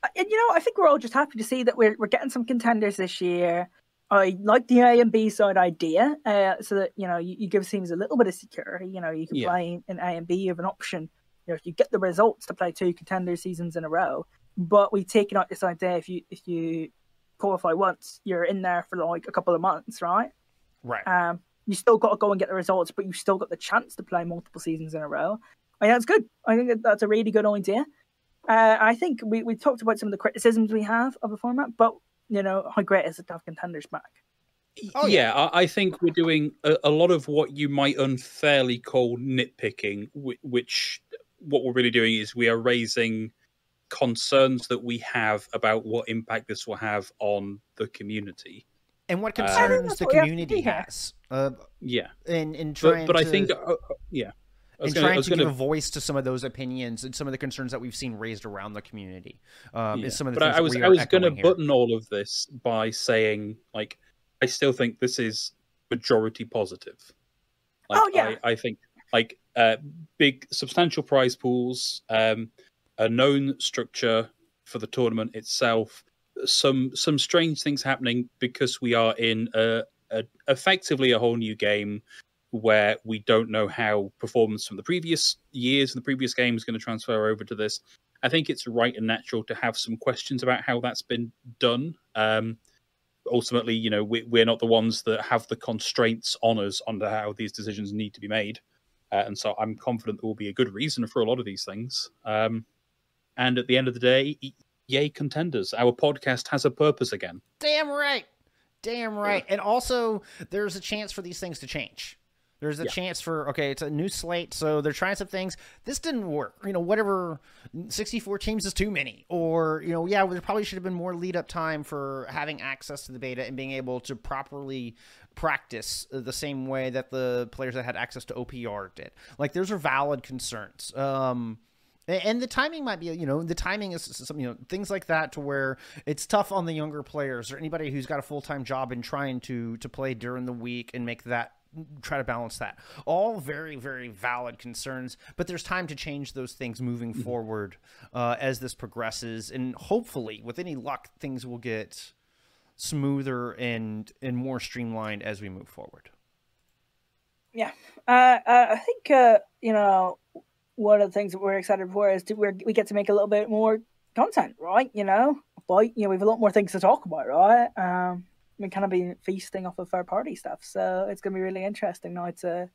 Uh, And you know, I think we're all just happy to see that we're we're getting some contenders this year. I like the A and B side idea, uh, so that you know you, you give teams a little bit of security. You know, you can Yeah. play in A and B of an option. You know, if you get the results to play two contender seasons in a row, but we've taken out this idea if you if you qualify once, you're in there for like a couple of months, right? Right. Um, you still got to go and get the results, but you still got the chance to play multiple seasons in a row. I think that's good. I think that that's a really good idea. Uh, I think we, we talked about some of the criticisms we have of the format, but you know how great is it to have contenders back? Oh, yeah, I, I think we're doing a, a lot of what you might unfairly call nitpicking, whi- which what we're really doing is we are raising concerns that we have about what impact this will have on the community. And what Uh, I think concerns that's the what we have to community has uh, Yeah, in in trying but, but I to- think, uh, uh, yeah, I and gonna- trying to gonna- give a voice to some of those opinions and some of the concerns that we've seen raised around the community. Um, Yeah. is some of the but things I, I was we I was going to button all of this by saying like I still think this is majority positive. Like, Oh, yeah. I, I think like uh, big substantial prize pools, um, a known structure for the tournament itself, some some strange things happening because we are in a, a effectively a whole new game where we don't know how performance from the previous years and the previous game is going to transfer over to this. I think it's right and natural to have some questions about how that's been done. Um, ultimately, you know, we, we're not the ones that have the constraints on us on how these decisions need to be made. Uh, and so I'm confident there will be a good reason for a lot of these things. Um, and at the end of the day, yay, contenders. Our podcast has a purpose again. Damn right. Damn right. And also, there's a chance for these things to change. There's a Yeah. chance for okay, it's a new slate, so they're trying some things. This didn't work. You know, whatever. 64 teams is too many, or you know, yeah, there probably should have been more lead up time for having access to the beta and being able to properly practice the same way that the players that had access to OPR did. Like, those are valid concerns. Um, and the timing might be you know the timing is some you know things like that to where it's tough on the younger players or anybody who's got a full-time job and trying to to play during the week and make that try to balance that. All very very valid concerns but there's time to change those things moving forward uh, as this progresses. And hopefully with any luck things will get smoother and and more streamlined as we move forward. Yeah, uh, uh, I think uh, you know one of the things that we're excited for is to we're, we get to make a little bit more content, right? You know, but you know we have a lot more things to talk about, right? Um, we kind of been feasting off of third party stuff, so it's gonna be really interesting now to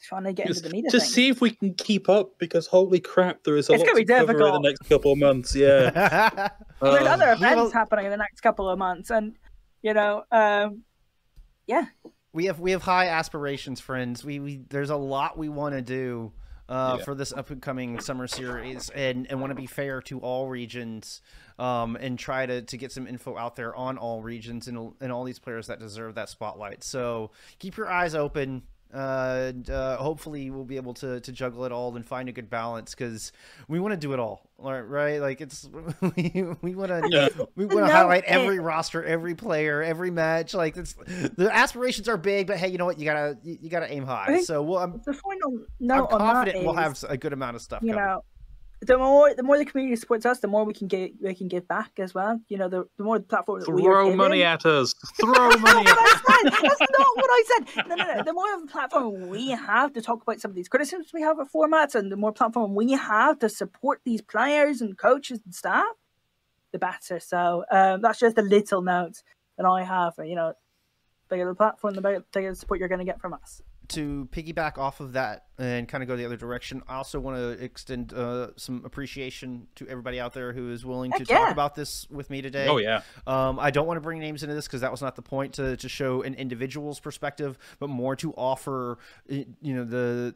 trying to get into the meat of to things. see if we can keep up, because holy crap, there is a It's lot gonna be to cover in the next couple of months. Yeah. There's Uh, other events will- happening in the next couple of months, and you know, um, yeah, we have we have high aspirations, friends. We we there's a lot we want to do uh, Yeah. for this upcoming summer series, and and want to be fair to all regions, um, and try to to get some info out there on all regions and and all these players that deserve that spotlight. So keep your eyes open. Uh, and, uh, hopefully we'll be able to, to juggle it all and find a good balance because we want to do it all, right? right? Like it's we, we want to Yeah. we want to No, highlight and- every roster, every player, every match. Like it's the aspirations are big, but hey, you know what? You gotta you, you gotta aim high. So well, I'm, the final I'm note on that confident we'll have a good amount of stuff. you coming. know, the more the more the community supports us, the more we can get we can give back as well. You know, the, the more the platform that we are Throw given, money at us. Throw money at what I said. That's not what I said. No, no, no. The more of a platform we have to talk about some of these criticisms we have of formats, and the more platform we have to support these players and coaches and staff, the better. So um, that's just a little note that I have. You know, the bigger the platform, the bigger, the bigger support you're going to get from us. To piggyback off of that and kind of go the other direction, I also want to extend uh, some appreciation to everybody out there who is willing to Heck talk about this with me today. Oh yeah. Um, I don't want to bring names into this because that was not the point to, to show an individual's perspective, but more to offer, you know, the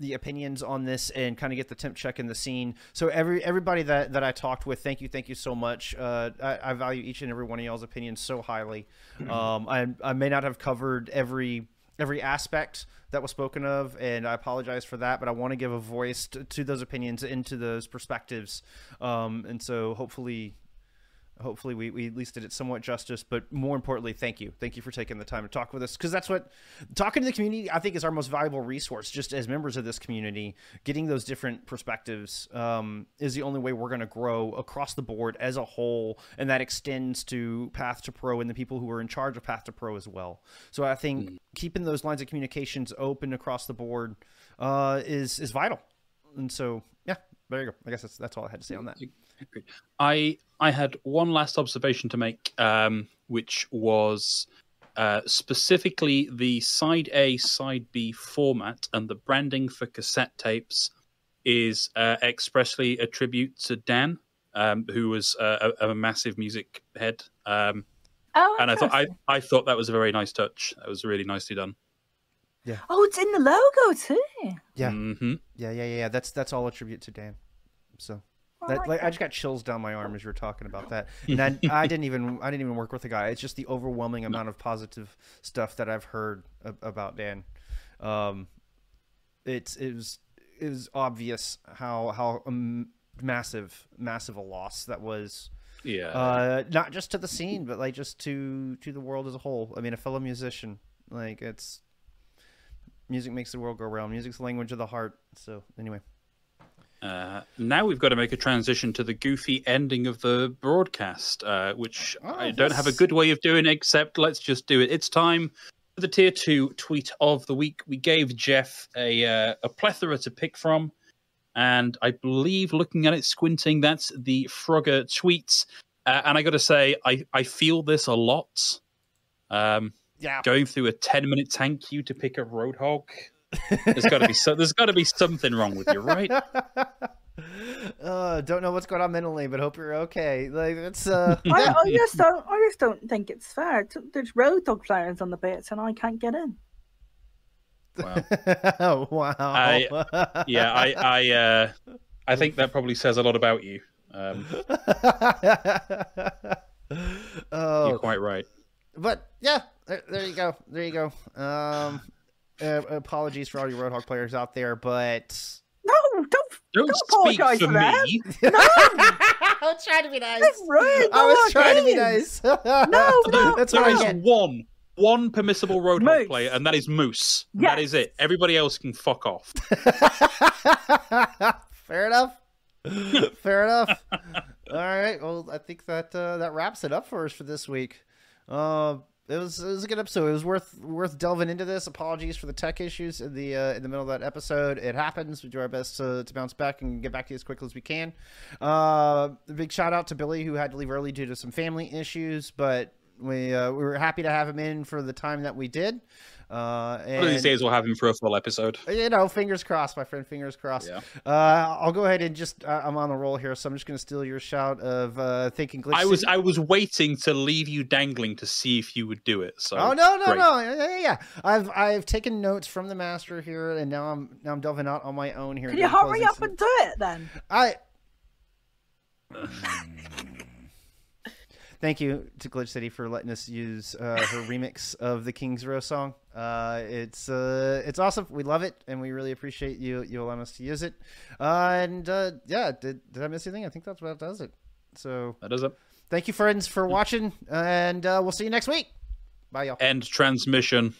the opinions on this and kind of get the temp check in the scene. So every everybody that, that I talked with, thank you, thank you so much. Uh, I, I value each and every one of y'all's opinions so highly. Um, I I may not have covered every every aspect that was spoken of, and I apologize for that. But I want to give a voice to, to those opinions and to those perspectives, um, and so hopefully hopefully we, we at least did it somewhat justice but more importantly thank you. Thank you for taking the time to talk with us because that's what talking to the community i think is our most valuable resource just as members of this community. Getting those different perspectives um, is the only way we're going to grow across the board as a whole and that extends to path to pro and the people who are in charge of path to pro as well. So i think keeping those lines of communications open across the board uh, is is vital. And so yeah there you go. I guess that's, that's all i had to say on that I I had one last observation to make, um, which was uh, specifically the side A, side B format and the branding for cassette tapes is uh, expressly a tribute to Dan, um, who was a, a, a massive music head. Um, Oh, and I thought I. I thought that was a very nice touch. That was really nicely done. Yeah. Oh, it's in the logo too. Yeah. hmm Yeah, yeah, yeah. That's that's all a tribute to Dan. So I that, like like I just got chills down my arm as you were talking about that. And I, I didn't even I didn't even work with the guy. It's just the overwhelming amount of positive stuff that I've heard about Dan. Um, it's it was it was obvious how how um, massive massive a loss that was. Yeah. Uh, not just to the scene, but like just to to the world as a whole. I mean, a fellow musician. Like it's music makes the world go round. Music's the language of the heart. So anyway. Uh, now we've got to make a transition to the goofy ending of the broadcast, uh, which Oh, I don't have a good way of doing except let's just do it. It's time for the tier two tweet of the week. We gave Jeff a uh, a plethora to pick from, and I believe looking at it, squinting, that's the Frogger tweets. Uh, and I got to say, I I feel this a lot. Um, Yeah. going through a ten minute tank queue to pick a roadhog. There's got to be so, there's got to be something wrong with you, right? uh, don't know what's going on mentally, but hope you're okay. Like it's uh, I, I just don't. I just don't think it's fair. There's roadhog players on the bits, and I can't get in. Wow. wow. I- yeah, I I uh, I think that probably says a lot about you. Um, oh, You're quite right. but yeah, there, there you go. There you go. Um, uh, apologies for all you Roadhog players out there, but No, don't. Don't, Don't speak apologise for for that. me. I was trying to be nice. It's rude. I was no, trying to be nice. No, no. That's There what I is get. one one permissible roadhog Moose. player, and that is Moose. Yes. That is it. Everybody else can fuck off. Fair enough. Fair enough. All right. Well, I think that uh, that wraps it up for us for this week. Uh, it was it was a good episode. It was worth worth delving into this. Apologies for the tech issues in the uh, in the middle of that episode. It happens. We do our best to, to bounce back and get back to you as quickly as we can. Uh, big shout out to Billy who had to leave early due to some family issues, but we uh, we were happy to have him in for the time that we did. Uh, One of these days we'll have him for a full episode. you know, fingers crossed, my friend. Fingers crossed. Yeah. Uh, I'll go ahead and just uh, I'm on the roll here, so I'm just going to steal your shout of uh, thinking glitch. I was City. I was waiting to leave you dangling to see if you would do it. So Oh no no great. no yeah, yeah yeah I've I've taken notes from the master here and now I'm now I'm delving out on my own here. Can doing you hurry up some- and do it then? I Thank you to Glitch City for letting us use uh, her remix of the King's Row song. Uh, it's uh, it's awesome. We love it, and we really appreciate you you allowing us to use it. Uh, and uh, yeah, did did I miss anything? I think that's what does it. So That does it. thank you, friends, for watching, and uh, we'll see you next week. Bye, y'all. End transmission.